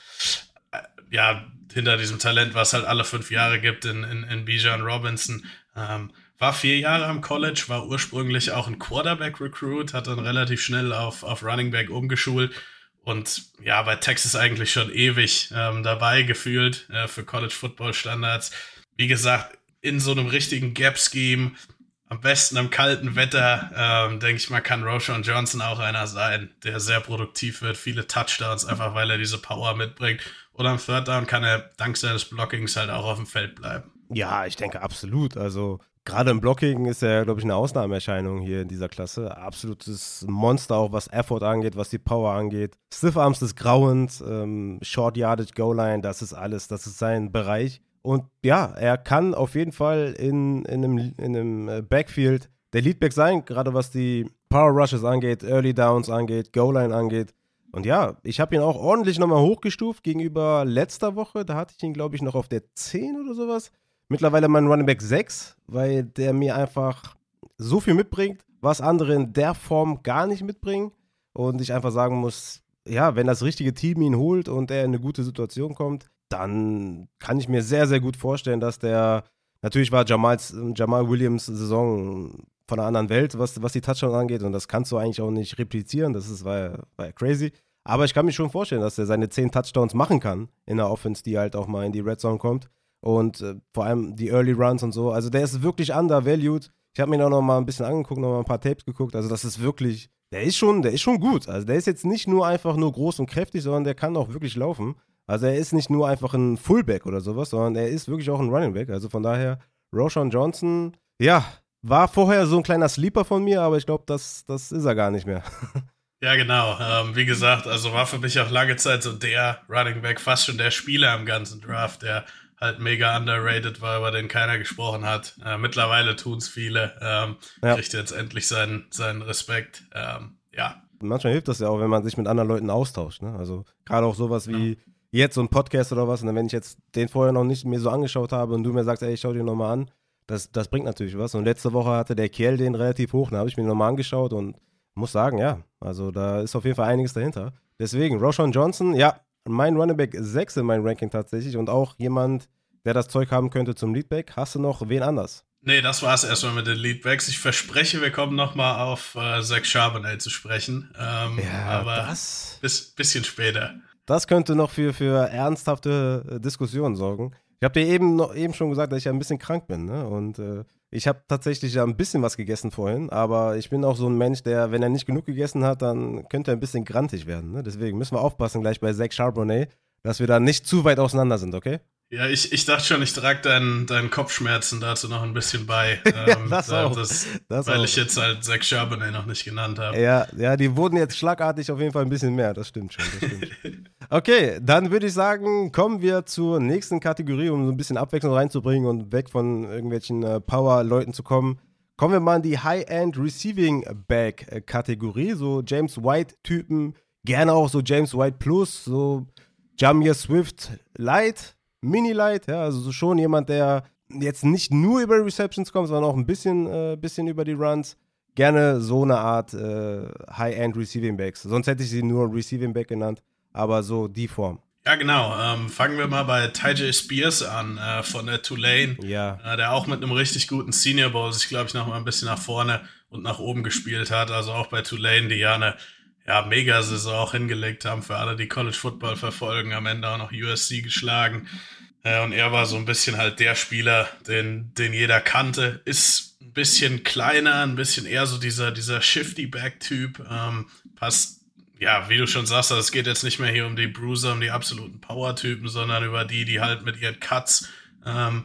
äh, ja, hinter diesem Talent, was halt alle fünf Jahre gibt in, in, in Bijan Robinson. Ähm, war vier Jahre am College, war ursprünglich auch ein Quarterback-Recruit, hat dann relativ schnell auf, auf Running Back umgeschult und ja, bei Texas eigentlich schon ewig ähm, dabei gefühlt äh, für College Football Standards. Wie gesagt, in so einem richtigen Gap-Scheme, am besten im kalten Wetter, ähm, denke ich mal, kann Roshan Johnson auch einer sein, der sehr produktiv wird, viele Touchdowns, einfach weil er diese Power mitbringt. Und am Third Down kann er dank seines Blockings halt auch auf dem Feld bleiben. Ja, ich denke absolut. Also Gerade im Blocking ist er, glaube ich, eine Ausnahmeerscheinung hier in dieser Klasse. Absolutes Monster, auch was Effort angeht, was die Power angeht. Stiff Arms des Grauens, ähm, Short Yardage, Goal Line, das ist alles, das ist sein Bereich. Und ja, er kann auf jeden Fall in, in, einem, in einem äh, Backfield der Leadback sein, gerade was die Power Rushes angeht, Early Downs angeht, Goal Line angeht. Und ja, ich habe ihn auch ordentlich nochmal hochgestuft gegenüber letzter Woche. Da hatte ich ihn, glaube ich, noch auf der 10 oder sowas mittlerweile mein Running Back 6, weil der mir einfach so viel mitbringt, was andere in der Form gar nicht mitbringen. Und ich einfach sagen muss, ja, wenn das richtige Team ihn holt und er in eine gute Situation kommt, dann kann ich mir sehr, sehr gut vorstellen, dass der, natürlich war Jamals, Jamal Williams Saison von einer anderen Welt, was, was die Touchdowns angeht. Und das kannst du eigentlich auch nicht replizieren. Das ist, war, war crazy. Aber ich kann mir schon vorstellen, dass er seine 10 Touchdowns machen kann in der Offense, die halt auch mal in die Red Zone kommt und äh, vor allem die Early Runs und so. Also der ist wirklich undervalued. Ich habe mir auch noch mal ein bisschen angeguckt, noch mal ein paar Tapes geguckt. Also das ist wirklich, der ist schon, der ist schon gut. Also der ist jetzt nicht nur einfach nur groß und kräftig, sondern der kann auch wirklich laufen. Also er ist nicht nur einfach ein Fullback oder sowas, sondern er ist wirklich auch ein Running Back. Also von daher, Roshan Johnson, ja, war vorher so ein kleiner Sleeper von mir, aber ich glaube, das, das ist er gar nicht mehr. [laughs] Ja, genau. Ähm, wie gesagt, also war für mich auch lange Zeit so der Running Back, fast schon der Spieler im ganzen Draft, der halt mega underrated war, über den keiner gesprochen hat. Äh, mittlerweile tun es viele. Ähm, ja. Kriegt jetzt endlich seinen, seinen Respekt. Ähm, ja. Manchmal hilft das ja auch, wenn man sich mit anderen Leuten austauscht. Ne? Also gerade auch sowas wie ja. jetzt so ein Podcast oder was. Und wenn ich jetzt den vorher noch nicht mir so angeschaut habe und du mir sagst, ey, ich schau dir nochmal an, das, das bringt natürlich was. Und letzte Woche hatte der Kerl den relativ hoch. Da habe ich mir nochmal angeschaut und muss sagen, ja, also da ist auf jeden Fall einiges dahinter. Deswegen, Roshan Johnson, ja, mein Running Back 6 in meinem Ranking tatsächlich und auch jemand, der das Zeug haben könnte zum Leadback. Hast du noch wen anders? Nee, das war's erstmal mit den Leadbacks. Ich verspreche, wir kommen nochmal auf äh, Zach Charbonnet zu sprechen. Ähm, ja, aber das bis, bisschen später. Das könnte noch für, für ernsthafte äh, Diskussionen sorgen. Ich habe dir eben, noch, eben schon gesagt, dass ich ja ein bisschen krank bin. Ne? Und äh, ich habe tatsächlich ja ein bisschen was gegessen vorhin, aber ich bin auch so ein Mensch, der, wenn er nicht genug gegessen hat, dann könnte er ein bisschen grantig werden. Ne? Deswegen müssen wir aufpassen gleich bei Zach Charbonnet, dass wir da nicht zu weit auseinander sind, okay? Ja, ich, ich dachte schon, ich trage deinen, deinen Kopfschmerzen dazu noch ein bisschen bei. [laughs] Ähm, ja, das auch. Das, das weil auch. ich jetzt halt Zach Charbonnet noch nicht genannt habe. Ja, ja, die wurden jetzt schlagartig auf jeden Fall ein bisschen mehr. Das stimmt schon. Das stimmt. [laughs] okay, dann würde ich sagen, kommen wir zur nächsten Kategorie, um so ein bisschen Abwechslung reinzubringen und weg von irgendwelchen äh, Power-Leuten zu kommen. Kommen wir mal in die High-End Receiving Back-Kategorie. So James White-Typen, gerne auch so James White Plus, so Jamir Swift Light Mini-Light, ja, also schon jemand, der jetzt nicht nur über Receptions kommt, sondern auch ein bisschen, äh, bisschen über die Runs. Gerne so eine Art äh, High-End Receiving Backs. Sonst hätte ich sie nur Receiving Back genannt, aber so die Form. Ja, genau. Ähm, fangen wir mal bei Ty Spears an äh, von der Tulane. Ja. Äh, der auch mit einem richtig guten Senior Bowl sich, glaube ich, noch mal ein bisschen nach vorne und nach oben gespielt hat. Also auch bei Tulane, die ja eine ja, Mega-Saison auch hingelegt haben für alle, die College Football verfolgen. Am Ende auch noch USC geschlagen. Äh, und er war so ein bisschen halt der Spieler, den, den jeder kannte. Ist ein bisschen kleiner, ein bisschen eher so dieser, dieser Shifty-Back-Typ. Ähm, passt, ja, wie du schon sagst, es geht jetzt nicht mehr hier um die Bruiser, um die absoluten Power-Typen, sondern über die, die halt mit ihren Cuts, ähm,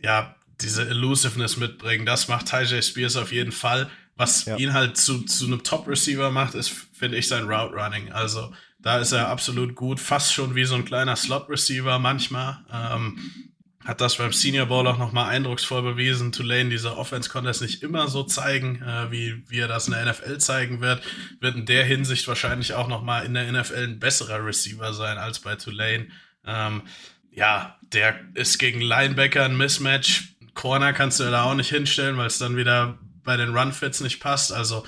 ja, diese Elusiveness mitbringen. Das macht Ty Spears auf jeden Fall. Was ja. ihn halt zu, zu einem Top-Receiver macht, ist, finde ich, sein Route Running. Also da ist er absolut gut, fast schon wie so ein kleiner Slot-Receiver manchmal. Ähm, hat das beim Senior Bowl auch nochmal eindrucksvoll bewiesen. Tulane, dieser Offense konnte es nicht immer so zeigen, äh, wie, wie er das in der NFL zeigen wird. Wird in der Hinsicht wahrscheinlich auch nochmal in der NFL ein besserer Receiver sein als bei Tulane. Ähm, ja, der ist gegen Linebacker ein Mismatch. Corner kannst du da auch nicht hinstellen, weil es dann wieder bei den Run-Fits nicht passt. Also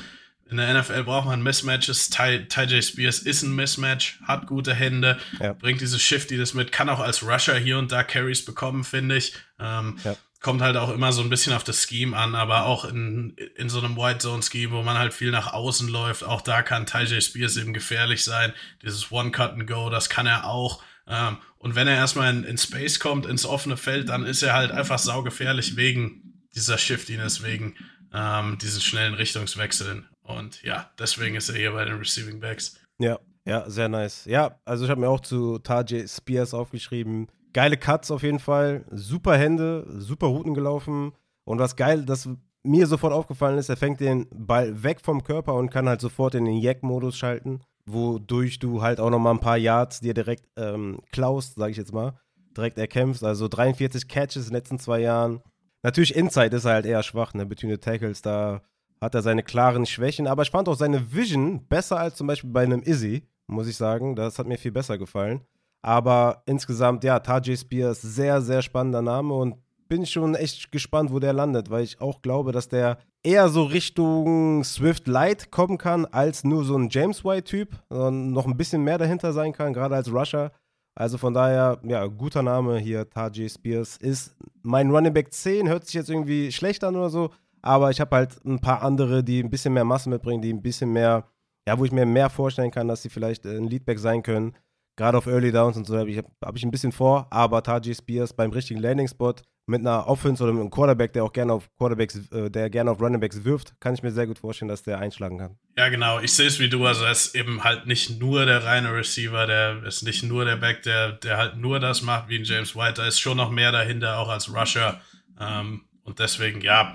in der NFL braucht man Mismatches. Ty, Ty J. Spears ist ein Mismatch, hat gute Hände, ja. bringt diese Shifty das mit, kann auch als Rusher hier und da Carries bekommen, finde ich. Ähm, ja. Kommt halt auch immer so ein bisschen auf das Scheme an, aber auch in, in so einem White Zone Scheme, wo man halt viel nach außen läuft, auch da kann Ty J. Spears eben gefährlich sein. Dieses One Cut and Go, das kann er auch. Ähm, und wenn er erstmal in, in Space kommt, ins offene Feld, dann ist er halt einfach saugefährlich wegen dieser Shiftiness, wegen ähm, diesen schnellen Richtungswechseln. Und ja, deswegen ist er hier bei den Receiving Backs. Ja, ja, sehr nice. Ja, also ich habe mir auch zu Tajay Spears aufgeschrieben. Geile Cuts auf jeden Fall, super Hände, super Routen gelaufen. Und was geil, das mir sofort aufgefallen ist, er fängt den Ball weg vom Körper und kann halt sofort in den Jack-Modus schalten, wodurch du halt auch nochmal ein paar Yards dir direkt ähm, klaust, sage ich jetzt mal, direkt erkämpfst. Also 43 Catches in den letzten zwei Jahren. Natürlich Inside ist er halt eher schwach, ne? Between the Tackles, da hat er seine klaren Schwächen, aber ich fand auch seine Vision besser als zum Beispiel bei einem Izzy, muss ich sagen. Das hat mir viel besser gefallen. Aber insgesamt, ja, Tajay Spears, sehr, sehr spannender Name und bin schon echt gespannt, wo der landet, weil ich auch glaube, dass der eher so Richtung Swift Light kommen kann, als nur so ein James White-Typ, sondern noch ein bisschen mehr dahinter sein kann, gerade als Rusher. Also von daher, ja, guter Name hier, Tajay Spears. Ist mein Running Back 10, hört sich jetzt irgendwie schlecht an oder so, aber ich habe halt ein paar andere, die ein bisschen mehr Masse mitbringen, die ein bisschen mehr, ja, wo ich mir mehr vorstellen kann, dass sie vielleicht ein Leadback sein können. Gerade auf Early Downs und so habe ich, hab ich ein bisschen vor, aber Taji Spears beim richtigen Landing-Spot mit einer Offense oder mit einem Quarterback, der auch gerne auf Quarterbacks, äh, der gerne auf Running Backs wirft, kann ich mir sehr gut vorstellen, dass der einschlagen kann. Ja, genau. Ich sehe es wie du. Also er ist eben halt nicht nur der reine Receiver, der ist nicht nur der Back, der, der halt nur das macht wie ein James White. Da ist schon noch mehr dahinter, auch als Rusher. Ähm, und deswegen, ja,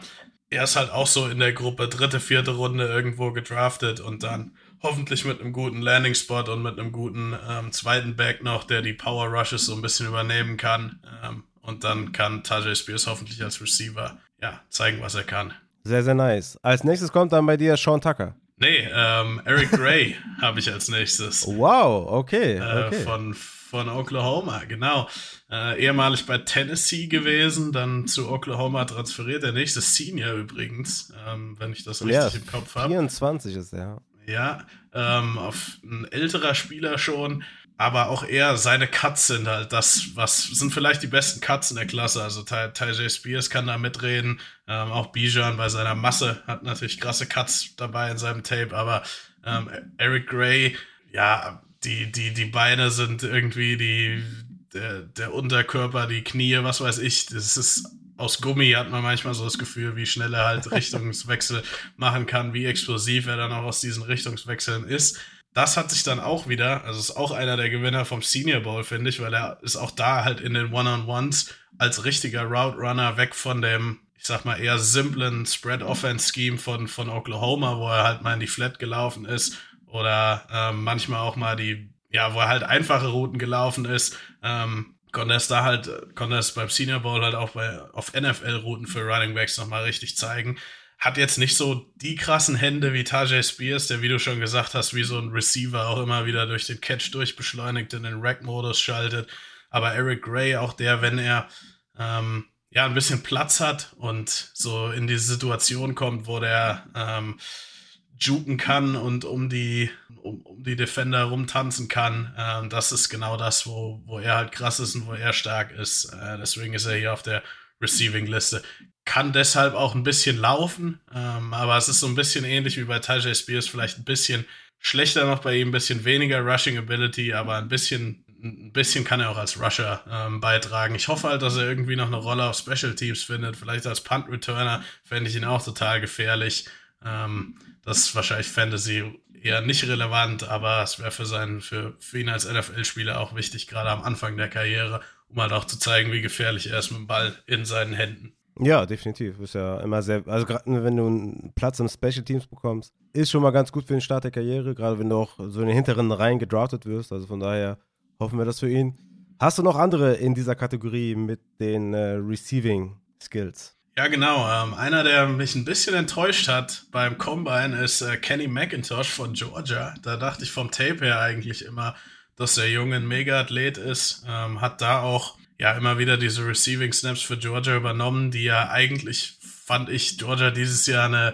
er ist halt auch so in der Gruppe dritte, vierte Runde irgendwo gedraftet und dann hoffentlich mit einem guten Landing-Spot und mit einem guten ähm, zweiten Back noch, der die Power Rushes so ein bisschen übernehmen kann. Ähm, und dann kann Tajay Spears hoffentlich als Receiver ja, zeigen, was er kann. Sehr, sehr nice. Als nächstes kommt dann bei dir Sean Tucker. Nee, ähm, Eric Gray [laughs] habe ich als nächstes. Wow, okay. Äh, okay. von, von Oklahoma, genau. Äh, ehemalig bei Tennessee gewesen, dann zu Oklahoma transferiert. Der nächste Senior übrigens, ähm, wenn ich das richtig ja, im Kopf habe. 24 ist er. Ja, ähm, auf ein älterer Spieler schon. aber auch eher seine Cuts sind halt das, was sind vielleicht die besten Cuts in der Klasse. Also Ty, Ty Spears kann da mitreden, ähm, auch Bijan bei seiner Masse hat natürlich krasse Cuts dabei in seinem Tape, aber ähm, Eric Gray, ja, die, die, die Beine sind irgendwie die, der, der Unterkörper, die Knie, was weiß ich, das ist aus Gummi hat man manchmal so das Gefühl, wie schnell er halt [laughs] Richtungswechsel machen kann, wie explosiv er dann auch aus diesen Richtungswechseln ist. Das hat sich dann auch wieder, also ist auch einer der Gewinner vom Senior Bowl, finde ich, weil er ist auch da halt in den One-on-Ones als richtiger Route Runner weg von dem, ich sag mal, eher simplen Spread-Offense-Scheme von, von Oklahoma, wo er halt mal in die Flat gelaufen ist oder ähm, manchmal auch mal die, ja, wo er halt einfache Routen gelaufen ist. Ähm, konnte es da halt, konnte es beim Senior Bowl halt auch bei, auf NFL-Routen für Running Backs nochmal richtig zeigen. Hat jetzt nicht so die krassen Hände wie Tajay Spears, der, wie du schon gesagt hast, wie so ein Receiver auch immer wieder durch den Catch durchbeschleunigt in den Rack-Modus schaltet. Aber Eric Gray, auch der, wenn er ähm, ja ein bisschen Platz hat und so in diese Situation kommt, wo der ähm, juken kann und um die, um, um die Defender rumtanzen kann. Ähm, das ist genau das, wo, wo er halt krass ist und wo er stark ist. Äh, deswegen ist er hier auf der Receiving-Liste. Kann deshalb auch ein bisschen laufen, ähm, aber es ist so ein bisschen ähnlich wie bei Tajay Spears, vielleicht ein bisschen schlechter noch bei ihm, ein bisschen weniger Rushing Ability, aber ein bisschen, ein bisschen kann er auch als Rusher ähm, beitragen. Ich hoffe halt, dass er irgendwie noch eine Rolle auf Special Teams findet. Vielleicht als Punt Returner fände ich ihn auch total gefährlich. Ähm, das ist wahrscheinlich Fantasy eher nicht relevant, aber es wäre für, für, für ihn als NFL-Spieler auch wichtig, gerade am Anfang der Karriere, um halt auch zu zeigen, wie gefährlich er ist mit dem Ball in seinen Händen. Ja, definitiv. Ist ja immer sehr, also gerade wenn du einen Platz im Special Teams bekommst, ist schon mal ganz gut für den Start der Karriere, gerade wenn du auch so in den hinteren Reihen gedraftet wirst. Also von daher hoffen wir das für ihn. Hast du noch andere in dieser Kategorie mit den äh, Receiving Skills? Ja, genau. Ähm, einer, der mich ein bisschen enttäuscht hat beim Combine, ist äh, Kenny McIntosh von Georgia. Da dachte ich vom Tape her eigentlich immer, dass der Junge ein Mega-Athlet ist. Ähm, hat da auch ja immer wieder diese Receiving Snaps für Georgia übernommen, die ja eigentlich, fand ich, Georgia dieses Jahr eine,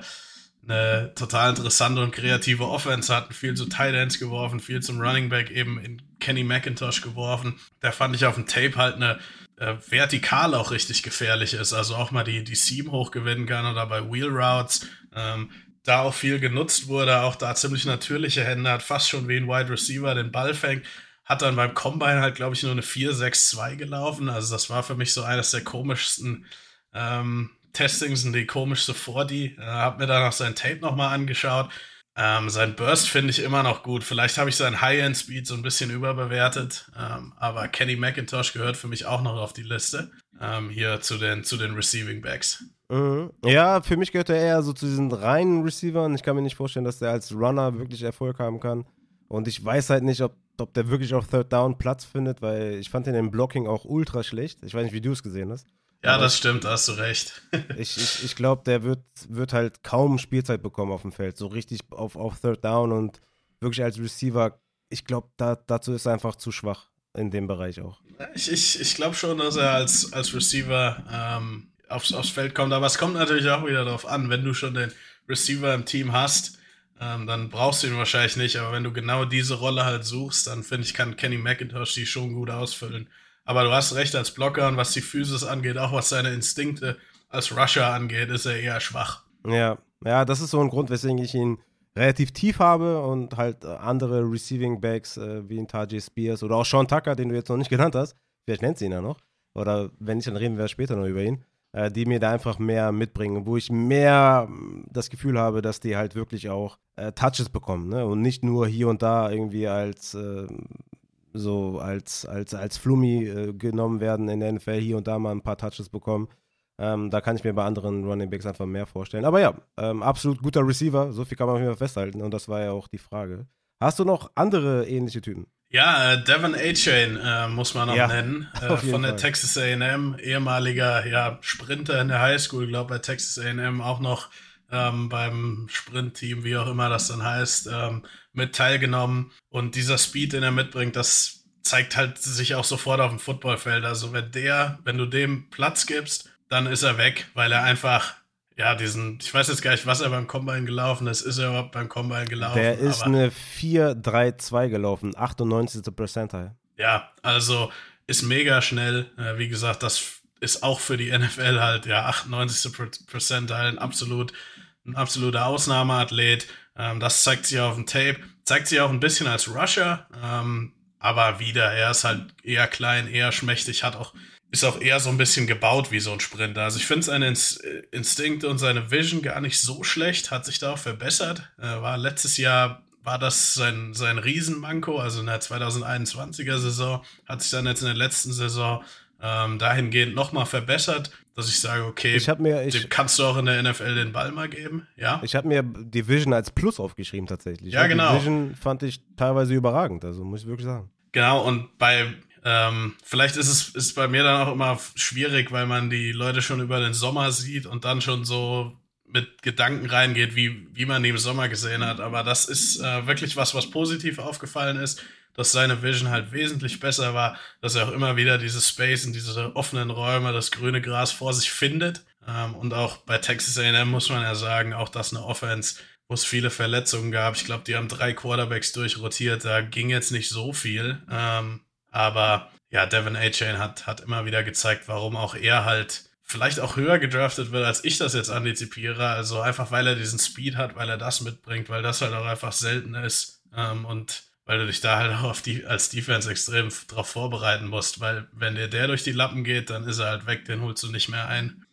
eine total interessante und kreative Offense hatten. Viel zu Tight Ends geworfen, viel zum Running Back eben in Kenny McIntosh geworfen. Da fand ich auf dem Tape halt eine äh, vertikal auch richtig gefährlich ist. Also auch mal die, die Seam hochgewinnen kann oder bei Wheel Routes. Ähm, da auch viel genutzt wurde, auch da ziemlich natürliche Hände hat, fast schon wie ein Wide Receiver den Ball fängt. Hat dann beim Combine halt, glaube ich, nur eine 4-6-2 gelaufen. Also das war für mich so eines der komischsten ähm, Testings und die komischste 40. Äh, hab mir dann auch sein Tape nochmal angeschaut. Ähm, sein Burst finde ich immer noch gut. Vielleicht habe ich seinen High-End-Speed so ein bisschen überbewertet. Ähm, aber Kenny McIntosh gehört für mich auch noch auf die Liste. Ähm, hier zu den, zu den Receiving Backs. Mhm. Ja, für mich gehört er eher so zu diesen reinen Receivern. Ich kann mir nicht vorstellen, dass der als Runner wirklich Erfolg haben kann. Und ich weiß halt nicht, ob, ob der wirklich auf Third Down Platz findet, weil ich fand ihn im Blocking auch ultra schlecht. Ich weiß nicht, wie du es gesehen hast. Ja, das stimmt, da hast du recht. [laughs] ich ich, ich glaube, der wird, wird halt kaum Spielzeit bekommen auf dem Feld. So richtig auf, auf Third Down und wirklich als Receiver. Ich glaube, da, dazu ist er einfach zu schwach in dem Bereich auch. Ich, ich, ich glaube schon, dass er als, als Receiver ähm, aufs, aufs Feld kommt. Aber es kommt natürlich auch wieder darauf an, wenn du schon den Receiver im Team hast, ähm, dann brauchst du ihn wahrscheinlich nicht. Aber wenn du genau diese Rolle halt suchst, dann finde ich, kann Kenny McIntosh die schon gut ausfüllen. Aber du hast recht als Blocker und was die Physis angeht, auch was seine Instinkte als Rusher angeht, ist er eher schwach. Ja, ja, das ist so ein Grund, weswegen ich ihn relativ tief habe und halt äh, andere Receiving Backs äh, wie ein Tajay Spears oder auch Sean Tucker, den du jetzt noch nicht [laughs] genannt hast. Vielleicht nennst du ihn ja noch. Oder wenn nicht, dann reden wir später noch über ihn. Äh, die mir da einfach mehr mitbringen, wo ich mehr mm, das Gefühl habe, dass die halt wirklich auch äh, Touches bekommen. Ne? Und nicht nur hier und da irgendwie als äh, so als, als, als Flummi äh, genommen werden in der NFL, hier und da mal ein paar Touches bekommen. Ähm, da kann ich mir bei anderen Running Backs einfach mehr vorstellen. Aber ja, ähm, absolut guter Receiver, so viel kann man auf jeden Fall festhalten und das war ja auch die Frage. Hast du noch andere ähnliche Typen? Ja, äh, Devon A-Chain äh, muss man noch ja, nennen, [laughs] äh, von der Fall. Texas A&M, ehemaliger ja, Sprinter in der Highschool, glaube bei Texas A&M auch noch ähm, beim Sprintteam, wie auch immer das dann heißt, ähm, mit teilgenommen. Und dieser Speed, den er mitbringt, das zeigt halt sich auch sofort auf dem Footballfeld. Also wenn der, wenn du dem Platz gibst, dann ist er weg, weil er einfach ja, diesen, ich weiß jetzt gar nicht, was er beim Combine gelaufen ist. Ist er überhaupt beim Combine gelaufen? Der ist eine 4-3-2 gelaufen, 98. Percentile. Ja, also ist mega schnell. Äh, wie gesagt, das ist auch für die NFL halt, ja, 98. Percentile ein absolut, ein absoluter Ausnahmeathlet. Ähm, das zeigt sich auf dem Tape. Zeigt sich auch ein bisschen als Rusher. Ähm, aber wieder, er ist halt eher klein, eher schmächtig, hat auch ist auch eher so ein bisschen gebaut wie so ein Sprinter. Also ich finde seine Instinkt und seine Vision gar nicht so schlecht, hat sich da auch verbessert. Äh, war letztes Jahr war das sein, sein Riesenmanko, also in der 2021er Saison, hat sich dann jetzt in der letzten Saison ähm, dahingehend nochmal verbessert, dass ich sage, okay, ich mir, ich, dem kannst du auch in der NFL den Ball mal geben. Ja. Ich habe mir die Vision als Plus aufgeschrieben tatsächlich. Ja, genau. Die Vision fand ich teilweise überragend, also muss ich wirklich sagen. Genau, und bei ähm, vielleicht ist es ist bei mir dann auch immer schwierig, weil man die Leute schon über den Sommer sieht und dann schon so mit Gedanken reingeht, wie, wie man die im Sommer gesehen hat. Aber das ist äh, wirklich was, was positiv aufgefallen ist, dass seine Vision halt wesentlich besser war, dass er auch immer wieder diese Space und diese offenen Räume, das grüne Gras vor sich findet. Ähm, und auch bei Texas AM muss man ja sagen, auch das eine Offense, wo es viele Verletzungen gab. Ich glaube, die haben drei Quarterbacks durchrotiert, da ging jetzt nicht so viel. Ähm, aber ja, Devin A-Chain hat, hat immer wieder gezeigt, warum auch er halt vielleicht auch höher gedraftet wird, als ich das jetzt antizipiere. Also einfach, weil er diesen Speed hat, weil er das mitbringt, weil das halt auch einfach selten ist. Ähm, und weil du dich da halt auch [laughs] auf die, als Defense extrem drauf vorbereiten musst, weil wenn dir der durch die Lappen geht, dann ist er halt weg, den holst du nicht mehr ein.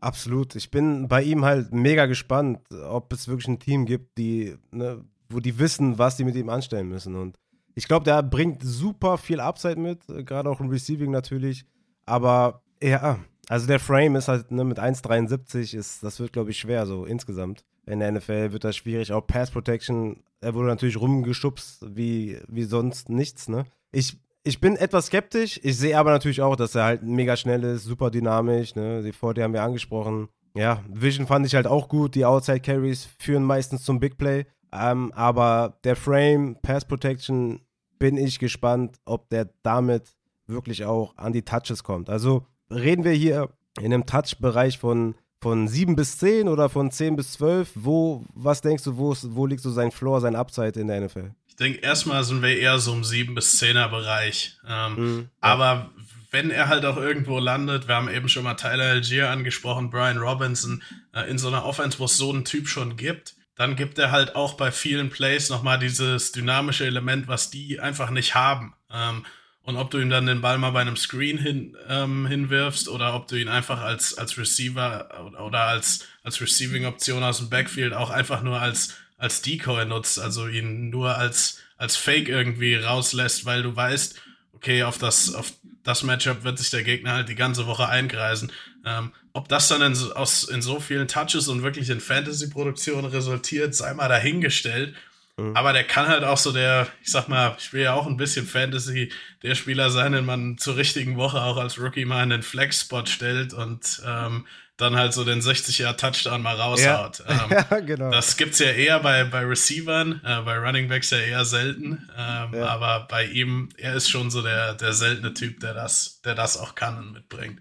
Absolut. Ich bin bei ihm halt mega gespannt, ob es wirklich ein Team gibt, die, ne, wo die wissen, was die mit ihm anstellen müssen. Und ich glaube, der bringt super viel Upside mit, gerade auch im Receiving natürlich. Aber ja, also der Frame ist halt ne, mit 1,73 ist, das wird glaube ich schwer so insgesamt. In der NFL wird das schwierig. Auch Pass Protection, er wurde natürlich rumgeschubst wie, wie sonst nichts. Ne? Ich, ich bin etwas skeptisch. Ich sehe aber natürlich auch, dass er halt mega schnell ist, super dynamisch. Ne? Die Vorteile haben wir angesprochen. Ja, Vision fand ich halt auch gut. Die Outside Carries führen meistens zum Big Play. Ähm, aber der Frame, Pass Protection bin ich gespannt, ob der damit wirklich auch an die Touches kommt. Also reden wir hier in einem Touch-Bereich von, von 7 bis 10 oder von 10 bis 12? Wo, was denkst du, wo, wo liegt so sein Floor, sein Upside in der NFL? Ich denke, erstmal sind wir eher so im 7 bis 10er Bereich. Ähm, mhm. Aber wenn er halt auch irgendwo landet, wir haben eben schon mal Tyler Algier angesprochen, Brian Robinson, äh, in so einer Offense, wo es so einen Typ schon gibt, dann gibt er halt auch bei vielen Plays nochmal dieses dynamische Element, was die einfach nicht haben. Ähm, und ob du ihm dann den Ball mal bei einem Screen hin, ähm, hinwirfst oder ob du ihn einfach als, als Receiver oder als, als Receiving-Option aus dem Backfield auch einfach nur als, als Decoy nutzt, also ihn nur als, als Fake irgendwie rauslässt, weil du weißt, okay, auf das, auf das Matchup wird sich der Gegner halt die ganze Woche einkreisen. Ähm, ob das dann in, aus, in so vielen Touches und wirklich in Fantasy-Produktionen resultiert, sei mal dahingestellt. Mhm. Aber der kann halt auch so der, ich sag mal, ich will ja auch ein bisschen Fantasy, der Spieler sein, den man zur richtigen Woche auch als Rookie mal in den Flex-Spot stellt und ähm, dann halt so den 60-Jahr-Touchdown mal raushaut. Ja. Ähm, [laughs] ja, genau. Das gibt's ja eher bei, bei Receivern, äh, bei Running Backs ja eher selten. Ähm, ja. Aber bei ihm, er ist schon so der, der seltene Typ, der das, der das auch kann und mitbringt.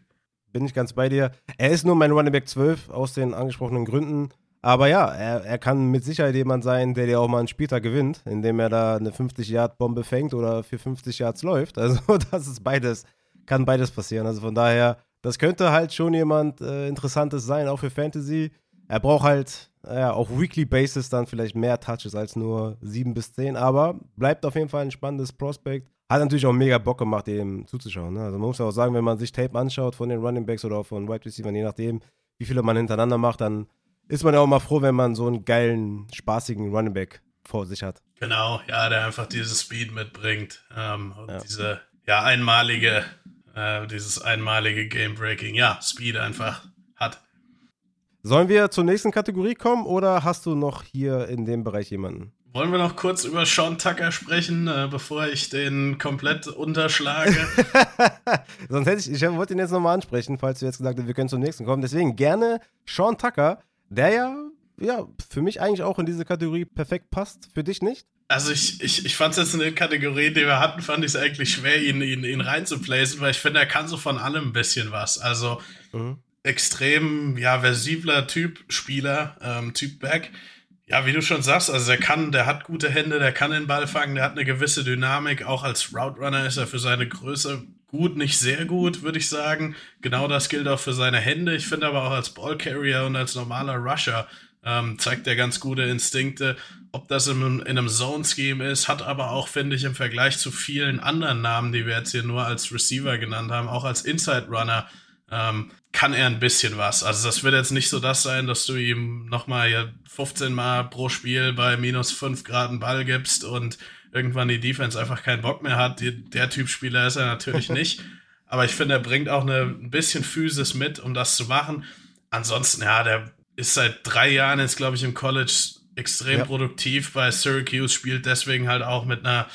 Bin ich ganz bei dir. Er ist nur mein Running Back 12 aus den angesprochenen Gründen. Aber ja, er, er kann mit Sicherheit jemand sein, der dir auch mal einen Spieltag gewinnt, indem er da eine 50-Yard-Bombe fängt oder für 50 Yards läuft. Also [laughs] das ist beides, kann beides passieren. Also von daher das könnte halt schon jemand äh, Interessantes sein, auch für Fantasy. Er braucht halt ja, auf Weekly Basis dann vielleicht mehr Touches als nur 7 bis 10, aber bleibt auf jeden Fall ein spannendes Prospect. Hat natürlich auch mega Bock gemacht, dem zuzuschauen. Ne? Also man muss ja auch sagen, wenn man sich Tape anschaut von den Running Backs oder von Wide Receivers, je nachdem, wie viele man hintereinander macht, dann ist man ja auch mal froh, wenn man so einen geilen, spaßigen Running Back vor sich hat. Genau, ja, der einfach dieses Speed mitbringt ähm, und ja. diese ja, einmalige äh, dieses einmalige Game-Breaking, ja, Speed einfach hat. Sollen wir zur nächsten Kategorie kommen oder hast du noch hier in dem Bereich jemanden? Wollen wir noch kurz über Sean Tucker sprechen, äh, bevor ich den komplett unterschlage? [laughs] Sonst hätte ich, ich wollte ihn jetzt nochmal ansprechen, falls du jetzt gesagt hast, wir können zum nächsten kommen. Deswegen gerne Sean Tucker, der ja, ja für mich eigentlich auch in diese Kategorie perfekt passt. Für dich nicht? Also ich, ich, ich fand es jetzt in den Kategorien, die wir hatten, fand ich es eigentlich schwer, ihn, ihn, ihn reinzuplacen, weil ich finde, er kann so von allem ein bisschen was. Also mhm. extrem, ja, versibler Typ Spieler, ähm, Typ Back. Ja, wie du schon sagst, also der kann, der hat gute Hände, der kann den Ball fangen, der hat eine gewisse Dynamik. Auch als Route Runner ist er für seine Größe gut, nicht sehr gut, würde ich sagen. Genau das gilt auch für seine Hände. Ich finde aber auch als Ballcarrier und als normaler Rusher ähm, zeigt er ganz gute Instinkte. Ob das in, in einem Zone-Scheme ist, hat aber auch, finde ich, im Vergleich zu vielen anderen Namen, die wir jetzt hier nur als Receiver genannt haben, auch als Inside-Runner, ähm, kann er ein bisschen was. Also das wird jetzt nicht so das sein, dass du ihm nochmal 15 Mal pro Spiel bei minus 5 Grad einen Ball gibst und irgendwann die Defense einfach keinen Bock mehr hat. Der Typ Spieler ist er natürlich nicht. Aber ich finde, er bringt auch eine, ein bisschen Physis mit, um das zu machen. Ansonsten, ja, der ist seit drei Jahren jetzt, glaube ich, im College extrem ja. produktiv bei Syracuse, spielt deswegen halt auch mit einer